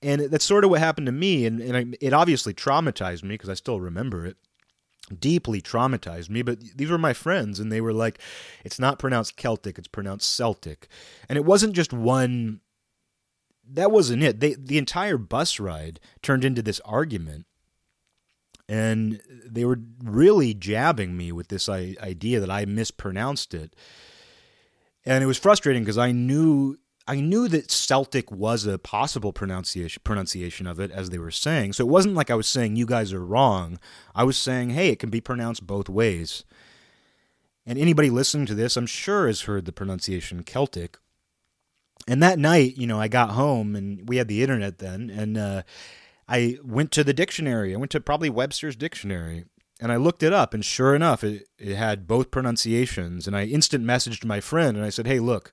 And that's sort of what happened to me, and, and I, it obviously traumatized me because I still remember it deeply traumatized me. But these were my friends, and they were like, "It's not pronounced Celtic; it's pronounced Celtic." And it wasn't just one that wasn't it. They the entire bus ride turned into this argument, and they were really jabbing me with this idea that I mispronounced it, and it was frustrating because I knew I knew that Celtic was a possible pronunciation pronunciation of it, as they were saying. So it wasn't like I was saying you guys are wrong. I was saying, hey, it can be pronounced both ways. And anybody listening to this, I'm sure, has heard the pronunciation Celtic and that night, you know, I got home and we had the internet then, and uh, I went to the dictionary. I went to probably Webster's dictionary, and I looked it up, and sure enough, it, it had both pronunciations. And I instant messaged my friend, and I said, "Hey, look,"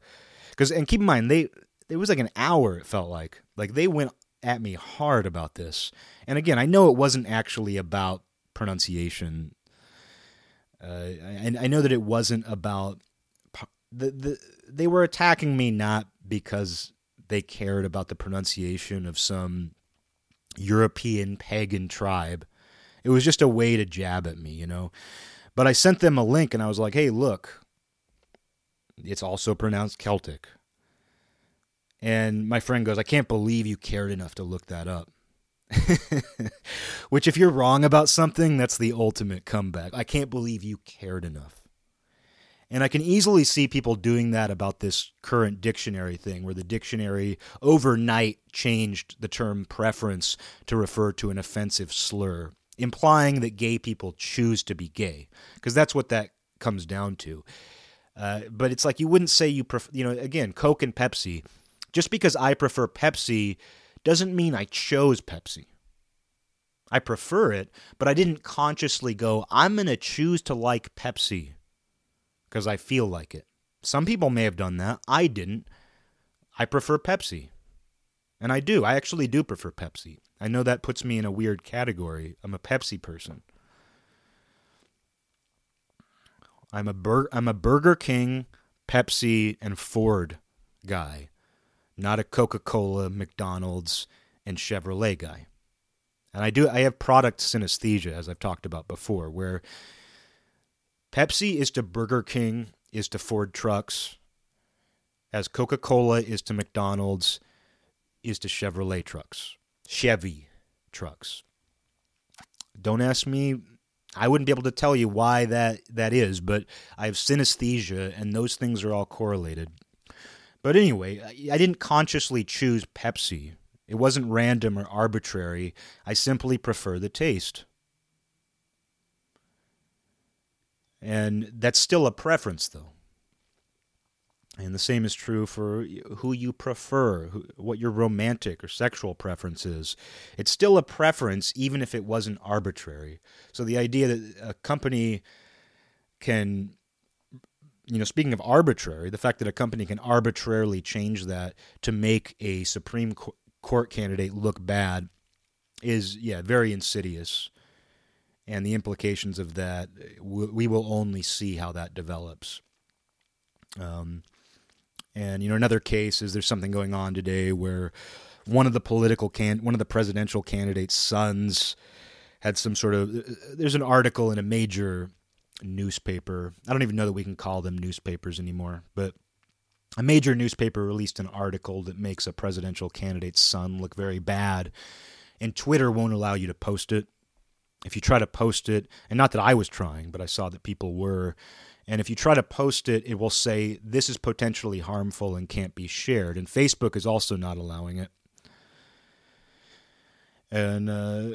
because and keep in mind they it was like an hour. It felt like like they went at me hard about this. And again, I know it wasn't actually about pronunciation. Uh, and I know that it wasn't about the the they were attacking me not because they cared about the pronunciation of some European pagan tribe. It was just a way to jab at me, you know. But I sent them a link and I was like, hey, look, it's also pronounced Celtic. And my friend goes, I can't believe you cared enough to look that up. *laughs* Which, if you're wrong about something, that's the ultimate comeback. I can't believe you cared enough. And I can easily see people doing that about this current dictionary thing, where the dictionary overnight changed the term preference to refer to an offensive slur, implying that gay people choose to be gay, because that's what that comes down to. Uh, but it's like you wouldn't say you prefer, you know, again, Coke and Pepsi. Just because I prefer Pepsi doesn't mean I chose Pepsi. I prefer it, but I didn't consciously go, I'm going to choose to like Pepsi because I feel like it. Some people may have done that. I didn't. I prefer Pepsi. And I do. I actually do prefer Pepsi. I know that puts me in a weird category. I'm a Pepsi person. I'm a bur- I'm a Burger King, Pepsi, and Ford guy, not a Coca-Cola, McDonald's, and Chevrolet guy. And I do I have product synesthesia as I've talked about before where Pepsi is to Burger King, is to Ford trucks, as Coca Cola is to McDonald's, is to Chevrolet trucks, Chevy trucks. Don't ask me. I wouldn't be able to tell you why that, that is, but I have synesthesia, and those things are all correlated. But anyway, I didn't consciously choose Pepsi. It wasn't random or arbitrary. I simply prefer the taste. And that's still a preference, though. And the same is true for who you prefer, who, what your romantic or sexual preference is. It's still a preference, even if it wasn't arbitrary. So the idea that a company can, you know, speaking of arbitrary, the fact that a company can arbitrarily change that to make a Supreme Court candidate look bad is, yeah, very insidious and the implications of that, we will only see how that develops. Um, and you know, another case is there's something going on today where one of the political can one of the presidential candidates' sons had some sort of. There's an article in a major newspaper. I don't even know that we can call them newspapers anymore, but a major newspaper released an article that makes a presidential candidate's son look very bad, and Twitter won't allow you to post it. If you try to post it, and not that I was trying, but I saw that people were, and if you try to post it, it will say this is potentially harmful and can't be shared. And Facebook is also not allowing it. And uh,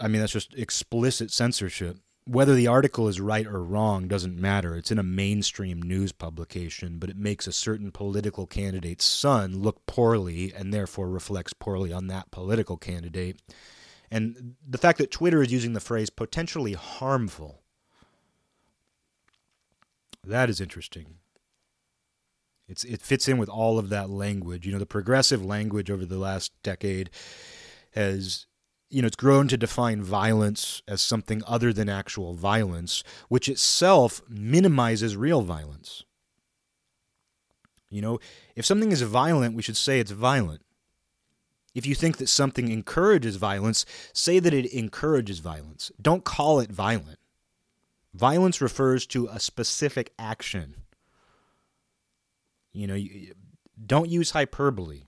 I mean, that's just explicit censorship. Whether the article is right or wrong doesn't matter. It's in a mainstream news publication, but it makes a certain political candidate's son look poorly and therefore reflects poorly on that political candidate. And the fact that Twitter is using the phrase potentially harmful, that is interesting. It's, it fits in with all of that language. You know, the progressive language over the last decade has you know, it's grown to define violence as something other than actual violence, which itself minimizes real violence. You know, if something is violent, we should say it's violent. If you think that something encourages violence, say that it encourages violence. Don't call it violent. Violence refers to a specific action. You know, don't use hyperbole.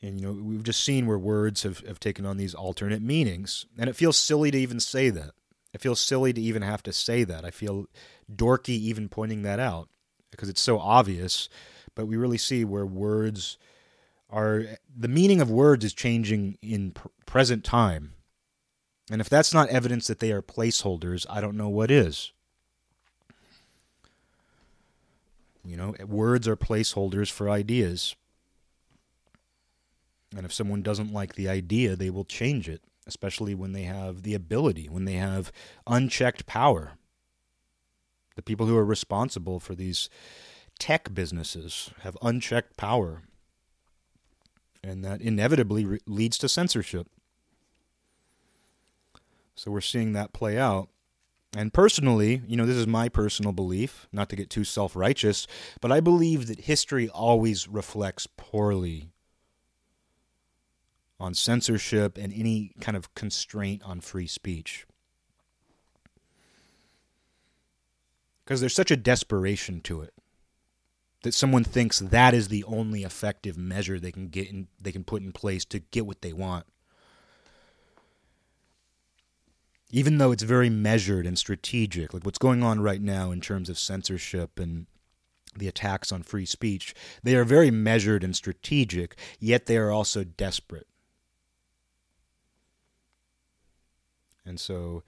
And, you know, we've just seen where words have, have taken on these alternate meanings. And it feels silly to even say that. It feels silly to even have to say that. I feel dorky even pointing that out because it's so obvious. But we really see where words are, the meaning of words is changing in pr- present time. And if that's not evidence that they are placeholders, I don't know what is. You know, words are placeholders for ideas. And if someone doesn't like the idea, they will change it, especially when they have the ability, when they have unchecked power. The people who are responsible for these tech businesses have unchecked power. And that inevitably re- leads to censorship. So we're seeing that play out. And personally, you know, this is my personal belief, not to get too self righteous, but I believe that history always reflects poorly on censorship and any kind of constraint on free speech. Because there's such a desperation to it that someone thinks that is the only effective measure they can get in, they can put in place to get what they want. Even though it's very measured and strategic, like what's going on right now in terms of censorship and the attacks on free speech, they are very measured and strategic, yet they are also desperate. And so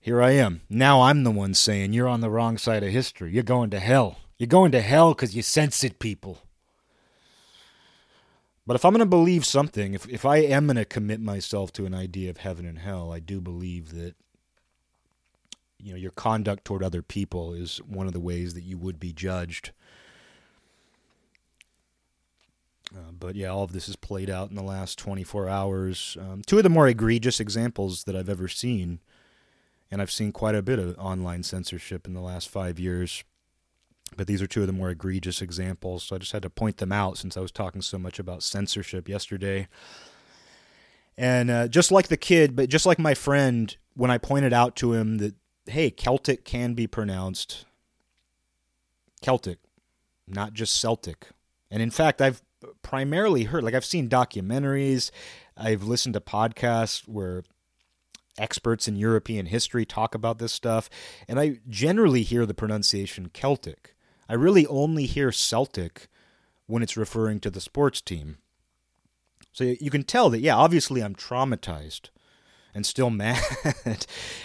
here I am. Now I'm the one saying you're on the wrong side of history. You're going to hell. You're going to hell because you censored people. But if I'm going to believe something, if, if I am going to commit myself to an idea of heaven and hell, I do believe that you know your conduct toward other people is one of the ways that you would be judged. Uh, but yeah, all of this has played out in the last 24 hours. Um, two of the more egregious examples that I've ever seen, and I've seen quite a bit of online censorship in the last five years. But these are two of the more egregious examples, so I just had to point them out since I was talking so much about censorship yesterday. And uh, just like the kid, but just like my friend, when I pointed out to him that, hey, Celtic can be pronounced Celtic, not just Celtic. And in fact, I've primarily heard like I've seen documentaries, I've listened to podcasts where experts in European history talk about this stuff, and I generally hear the pronunciation Celtic. I really only hear Celtic when it's referring to the sports team. So you can tell that, yeah, obviously I'm traumatized and still *laughs* mad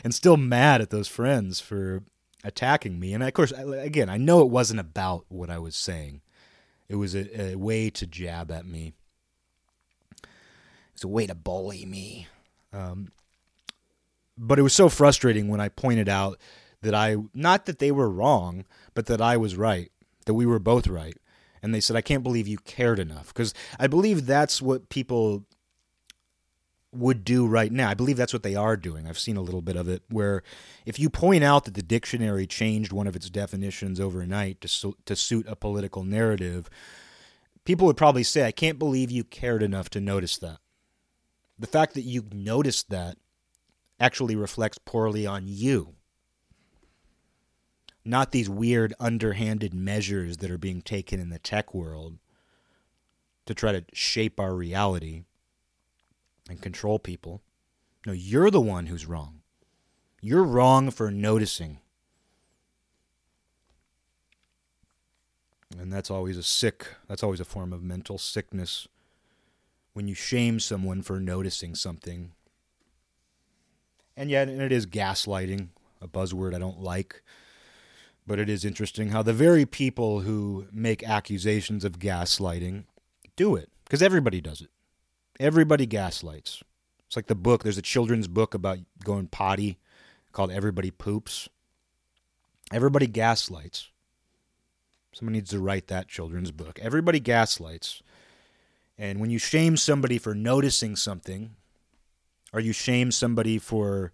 and still mad at those friends for attacking me. And of course, again, I know it wasn't about what I was saying. It was a, a way to jab at me. It's a way to bully me. Um, but it was so frustrating when I pointed out that I, not that they were wrong, but that I was right, that we were both right. And they said, I can't believe you cared enough. Because I believe that's what people would do right now. I believe that's what they are doing. I've seen a little bit of it where if you point out that the dictionary changed one of its definitions overnight to su- to suit a political narrative, people would probably say, "I can't believe you cared enough to notice that." The fact that you noticed that actually reflects poorly on you. Not these weird underhanded measures that are being taken in the tech world to try to shape our reality and control people. No, you're the one who's wrong. You're wrong for noticing. And that's always a sick, that's always a form of mental sickness when you shame someone for noticing something. And yet, and it is gaslighting, a buzzword I don't like. But it is interesting how the very people who make accusations of gaslighting do it, because everybody does it. Everybody gaslights. It's like the book, there's a children's book about going potty called Everybody Poops. Everybody gaslights. Someone needs to write that children's book. Everybody gaslights. And when you shame somebody for noticing something, or you shame somebody for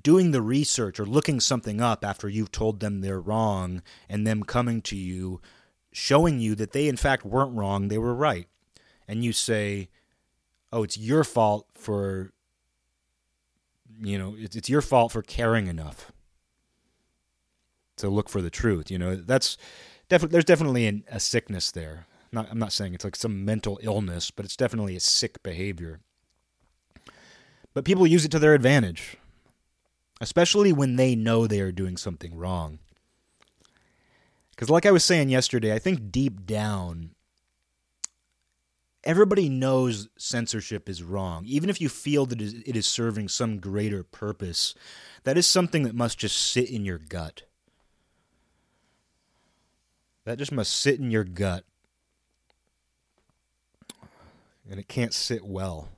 doing the research or looking something up after you've told them they're wrong and them coming to you showing you that they in fact weren't wrong, they were right. And you say, "Oh, it's your fault for you know, it's, it's your fault for caring enough to look for the truth." You know, that's definitely there's definitely an, a sickness there. Not, I'm not saying it's like some mental illness, but it's definitely a sick behavior. But people use it to their advantage especially when they know they are doing something wrong. Because, like I was saying yesterday, I think deep down, everybody knows censorship is wrong. Even if you feel that it is serving some greater purpose, that is something that must just sit in your gut. That just must sit in your gut. And it can't sit well.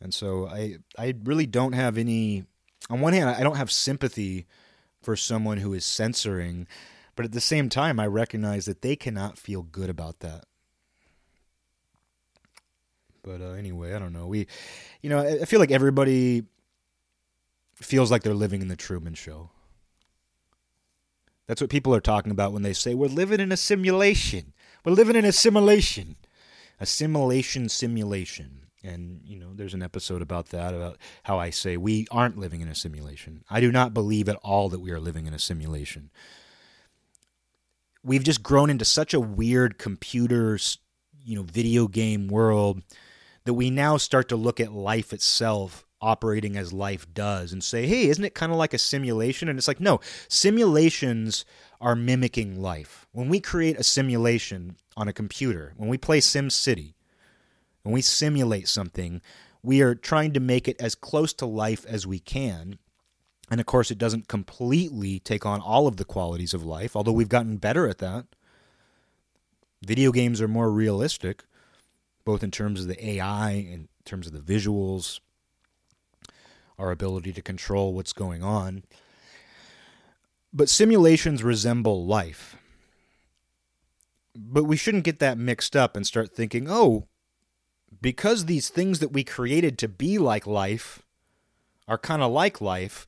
And so I I really don't have any on one hand I don't have sympathy for someone who is censoring, but at the same time I recognize that they cannot feel good about that. But uh, anyway, I don't know. We you know, I feel like everybody feels like they're living in the Truman show. That's what people are talking about when they say we're living in a simulation. We're living in a simulation. A simulation simulation. And, you know, there's an episode about that, about how I say we aren't living in a simulation. I do not believe at all that we are living in a simulation. We've just grown into such a weird computer, you know, video game world that we now start to look at life itself operating as life does and say, hey, isn't it kind of like a simulation? And it's like, no, simulations are mimicking life. When we create a simulation on a computer, when we play Sim City, when we simulate something, we are trying to make it as close to life as we can. And of course, it doesn't completely take on all of the qualities of life, although we've gotten better at that. Video games are more realistic, both in terms of the AI, and in terms of the visuals, our ability to control what's going on. But simulations resemble life. But we shouldn't get that mixed up and start thinking, oh, because these things that we created to be like life are kind of like life,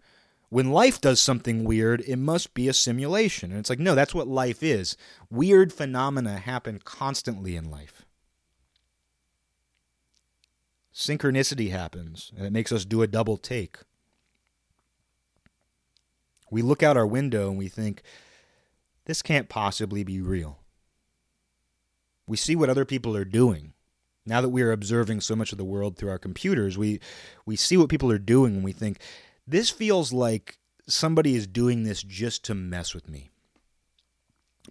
when life does something weird, it must be a simulation. And it's like, no, that's what life is. Weird phenomena happen constantly in life. Synchronicity happens, and it makes us do a double take. We look out our window and we think, this can't possibly be real. We see what other people are doing now that we are observing so much of the world through our computers, we we see what people are doing and we think this feels like somebody is doing this just to mess with me.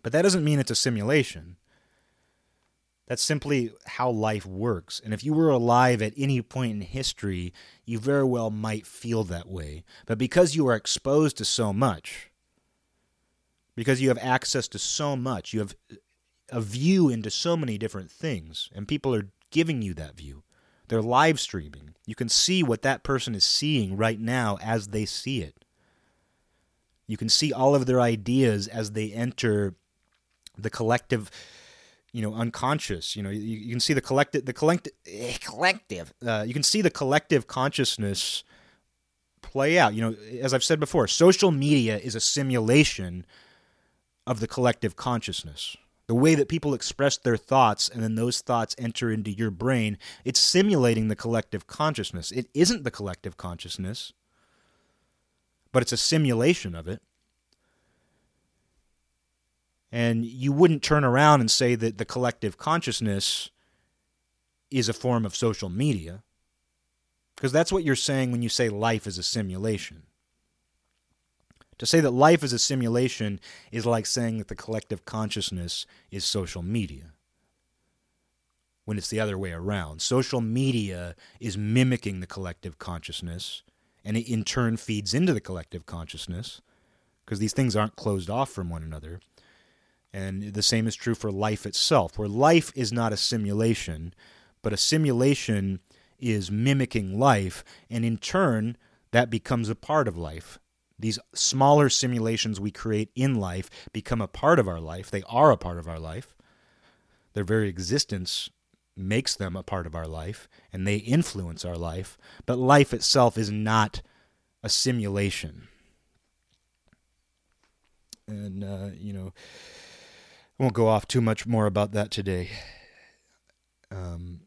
But that doesn't mean it's a simulation. That's simply how life works. And if you were alive at any point in history, you very well might feel that way. But because you are exposed to so much, because you have access to so much, you have a view into so many different things, and people are giving you that view. They're live streaming. You can see what that person is seeing right now as they see it. You can see all of their ideas as they enter the collective, you know, unconscious. You know, you, you can see the collective, the collective, eh, collective. Uh, you can see the collective consciousness play out. You know, as I've said before, social media is a simulation of the collective consciousness the way that people express their thoughts and then those thoughts enter into your brain, it's simulating the collective consciousness. It isn't the collective consciousness. but it's a simulation of it. And you wouldn't turn around and say that the collective consciousness is a form of social media. Because that's what you're saying when you say life is a simulation. To say that life is a simulation is like saying that the collective consciousness is social media. When it's the other way around. Social media is mimicking the collective consciousness, and it in turn feeds into the collective consciousness, because these things aren't closed off from one another. And the same is true for life itself, where life is not a simulation, but a simulation is mimicking life, and in turn, that becomes a part of life. These smaller simulations we create in life become a part of our life. They are a part of our life. Their very existence makes them a part of our life, and they influence our life. But life itself is not a simulation. And, uh, you know, I won't go off too much more about that today. Um,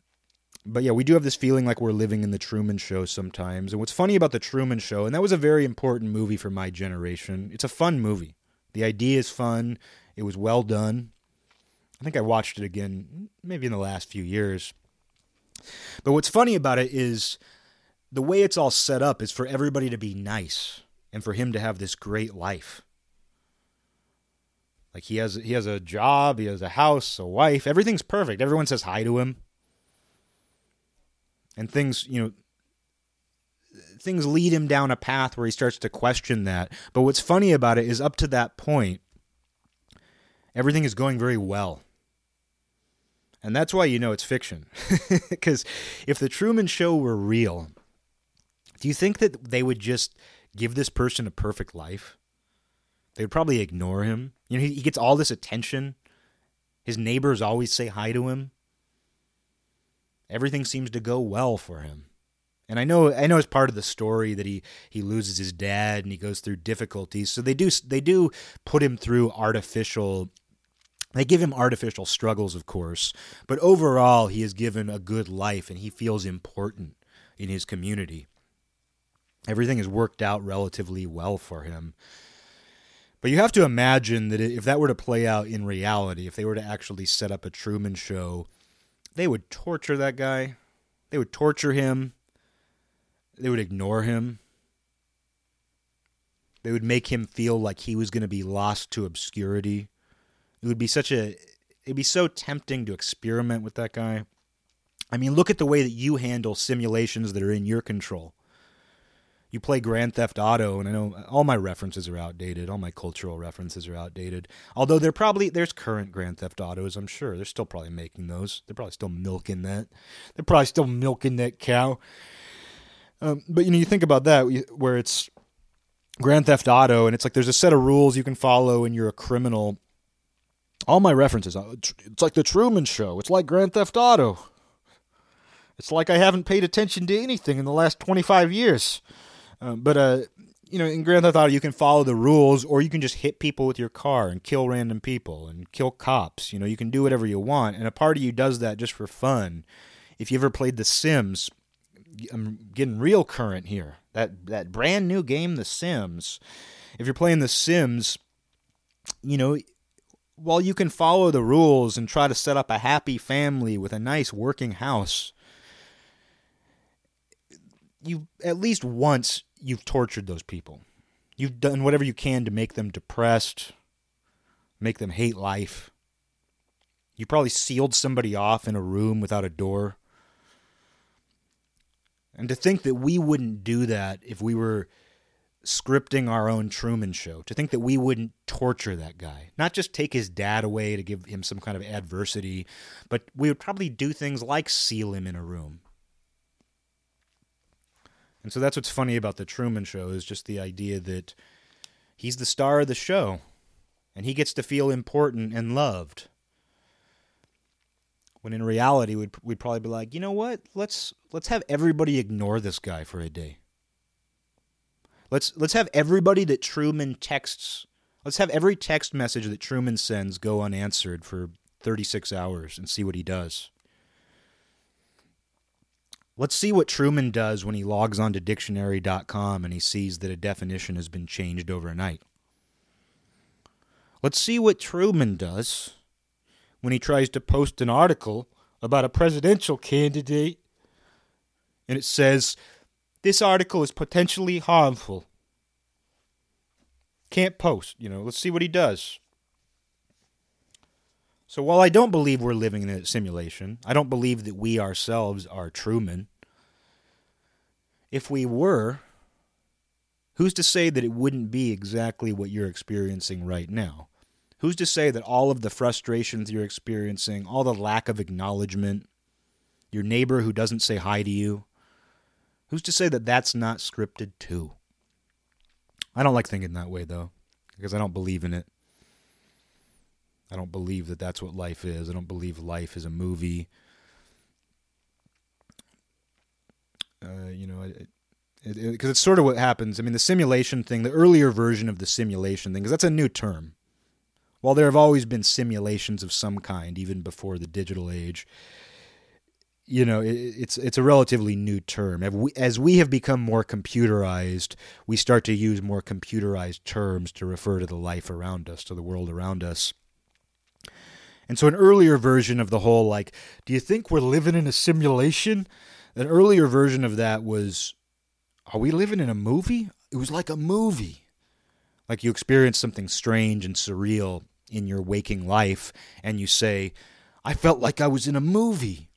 but yeah, we do have this feeling like we're living in the Truman Show sometimes. And what's funny about the Truman Show, and that was a very important movie for my generation. It's a fun movie. The idea is fun. It was well done. I think I watched it again maybe in the last few years. But what's funny about it is the way it's all set up is for everybody to be nice and for him to have this great life. Like he has he has a job, he has a house, a wife, everything's perfect. Everyone says hi to him and things you know things lead him down a path where he starts to question that. But what's funny about it is up to that point everything is going very well. And that's why you know it's fiction. *laughs* Because if the truman show were real do you think that they would just give this person a perfect life? They would probably ignore him. You know he, he gets all this attention. His neighbors always say hi to him everything seems to go well for him. And I know I know it's part of the story that he he loses his dad and he goes through difficulties. So they do they do put him through artificial they give him artificial struggles, of course, but overall he is given a good life and he feels important in his community. Everything has worked out relatively well for him. But you have to imagine that if that were to play out in reality, if they were to actually set up a Truman show they would torture that guy. They would torture him. They would ignore him. They would make him feel like he was going to be lost to obscurity. It would be such a it'd be so tempting to experiment with that guy. I mean, look at the way that you handle simulations that are in your control you play Grand Theft Auto, and I know all my references are outdated. All my cultural references are outdated. Although they're probably there's current Grand Theft Autos. I'm sure they're still probably making those. They're probably still milking that. They're probably still milking that cow. Um, but you know, you think about that where it's Grand Theft Auto, and it's like there's a set of rules you can follow, and you're a criminal. All my references, uh, it's like the Truman Show. It's like Grand Theft Auto. It's like I haven't paid attention to anything in the last 25 years. Um, but uh, you know, in Grand Theft Auto, you can follow the rules, or you can just hit people with your car and kill random people and kill cops. You know, you can do whatever you want, and a part of you does that just for fun. If you ever played The Sims, I'm getting real current here. That that brand new game, The Sims. If you're playing The Sims, you know, while you can follow the rules and try to set up a happy family with a nice working house, you at least once you've tortured those people. You've done whatever you can to make them depressed, make them hate life. You probably sealed somebody off in a room without a door. And to think that we wouldn't do that if we were scripting our own Truman show, to think that we wouldn't torture that guy, not just take his dad away to give him some kind of adversity, but we would probably do things like seal him in a room, and so that's what's funny about the Truman Show is just the idea that he's the star of the show and he gets to feel important and loved. When in reality we'd we'd probably be like, "You know what? Let's let's have everybody ignore this guy for a day. Let's let's have everybody that Truman texts, let's have every text message that Truman sends go unanswered for 36 hours and see what he does." Let's see what Truman does when he logs onto dictionary.com and he sees that a definition has been changed overnight. Let's see what Truman does when he tries to post an article about a presidential candidate and it says, This article is potentially harmful. Can't post, you know. Let's see what he does. So while I don't believe we're living in a simulation, I don't believe that we ourselves are Truman. If we were, who's to say that it wouldn't be exactly what you're experiencing right now? Who's to say that all of the frustrations you're experiencing, all the lack of acknowledgement, your neighbor who doesn't say hi to you, who's to say that that's not scripted too? I don't like thinking that way though, because I don't believe in it. I don't believe that that's what life is. I don't believe life is a movie. Uh, you know, because it, it, it, it's sort of what happens. I mean, the simulation thing, the earlier version of the simulation thing, because that's a new term. While there have always been simulations of some kind, even before the digital age, you know, it's it's a relatively new term. As we, as we have become more computerized, we start to use more computerized terms to refer to the life around us, to the world around us. And so, an earlier version of the whole, like, do you think we're living in a simulation? An earlier version of that was, are we living in a movie? It was like a movie. Like you experience something strange and surreal in your waking life, and you say, I felt like I was in a movie.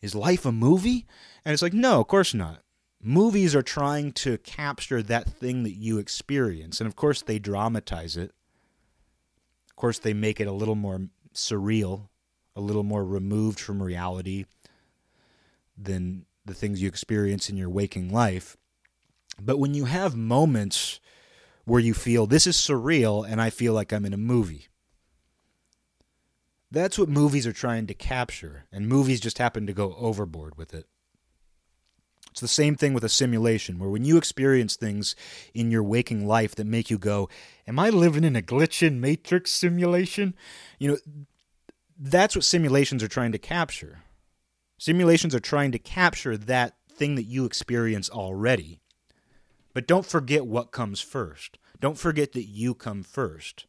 Is life a movie? And it's like, no, of course not. Movies are trying to capture that thing that you experience. And of course, they dramatize it of course, they make it a little more surreal, a little more removed from reality than the things you experience in your waking life. But when you have moments where you feel this is surreal and I feel like I'm in a movie, that's what movies are trying to capture, and movies just happen to go overboard with it. It's the same thing with a simulation, where when you experience things in your waking life that make you go, Am I living in a glitching matrix simulation? You know, that's what simulations are trying to capture. Simulations are trying to capture that thing that you experience already. But don't forget what comes first. Don't forget that you come first.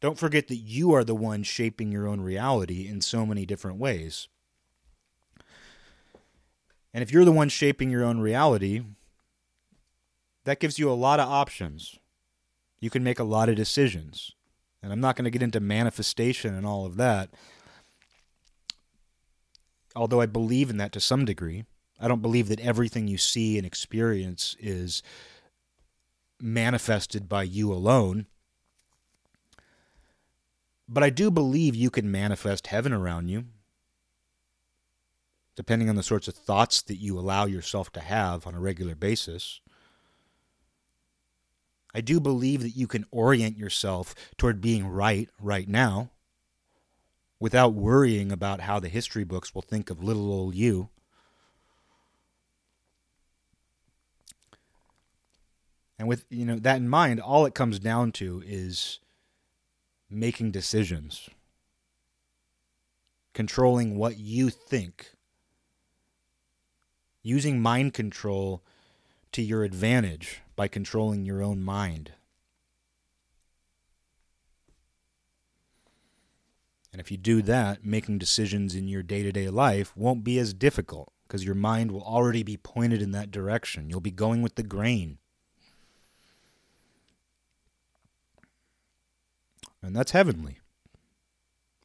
Don't forget that you are the one shaping your own reality in so many different ways. And if you're the one shaping your own reality, that gives you a lot of options. You can make a lot of decisions. And I'm not going to get into manifestation and all of that. Although I believe in that to some degree, I don't believe that everything you see and experience is manifested by you alone. But I do believe you can manifest heaven around you depending on the sorts of thoughts that you allow yourself to have on a regular basis. I do believe that you can orient yourself toward being right right now without worrying about how the history books will think of little old you. And with you know that in mind, all it comes down to is making decisions. Controlling what you think using mind control to your advantage by controlling your own mind. And if you do that, making decisions in your day to day life won't be as difficult because your mind will already be pointed in that direction. You'll be going with the grain. And that's heavenly.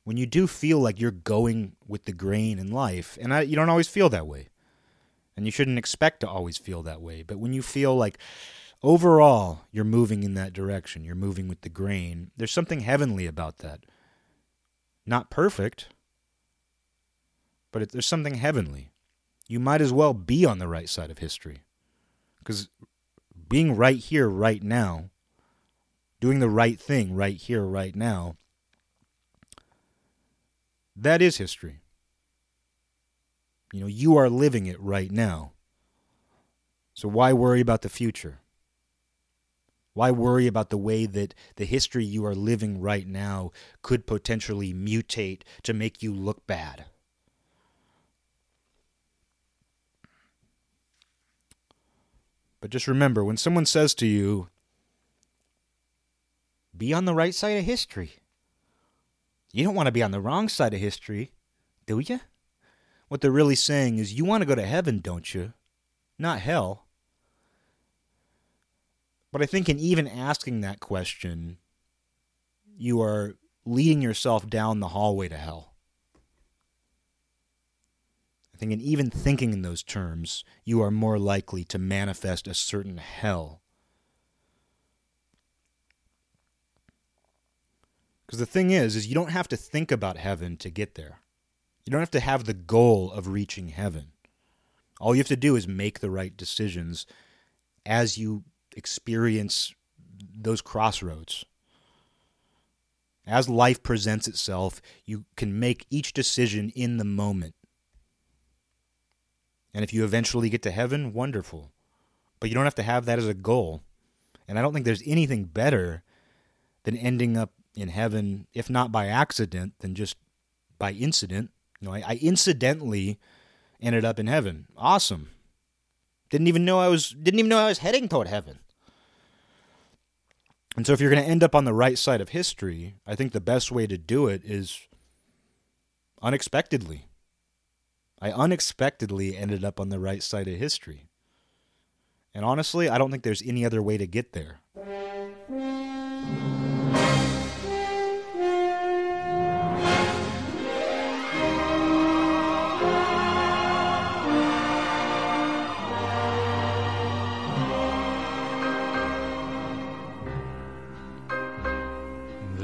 When you do feel like you're going with the grain in life, and I, you don't always feel that way. And you shouldn't expect to always feel that way. But when you feel like overall you're moving in that direction, you're moving with the grain, there's something heavenly about that. Not perfect, but it, there's something heavenly. You might as well be on the right side of history. Because being right here, right now, doing the right thing right here, right now, that is history. You know, you are living it right now. So why worry about the future? Why worry about the way that the history you are living right now could potentially mutate to make you look bad? But just remember when someone says to you, be on the right side of history, you don't want to be on the wrong side of history, do you? What they're really saying is, you want to go to heaven, don't you? Not hell. But I think in even asking that question, you are leading yourself down the hallway to hell. I think in even thinking in those terms, you are more likely to manifest a certain hell. Because the thing is, is you don't have to think about heaven to get there. You don't have to have the goal of reaching heaven. All you have to do is make the right decisions as you experience those crossroads. As life presents itself, you can make each decision in the moment. And if you eventually get to heaven, wonderful. But you don't have to have that as a goal. And I don't think there's anything better than ending up in heaven, if not by accident, then just by incident. Know, I, I incidentally ended up in heaven. Awesome. Didn't even know I was didn't even know I was heading toward heaven. And so if you're going to end up on the right side of history, I think the best way to do it is unexpectedly. I unexpectedly ended up on the right side of history. And honestly, I don't think there's any other way to get there.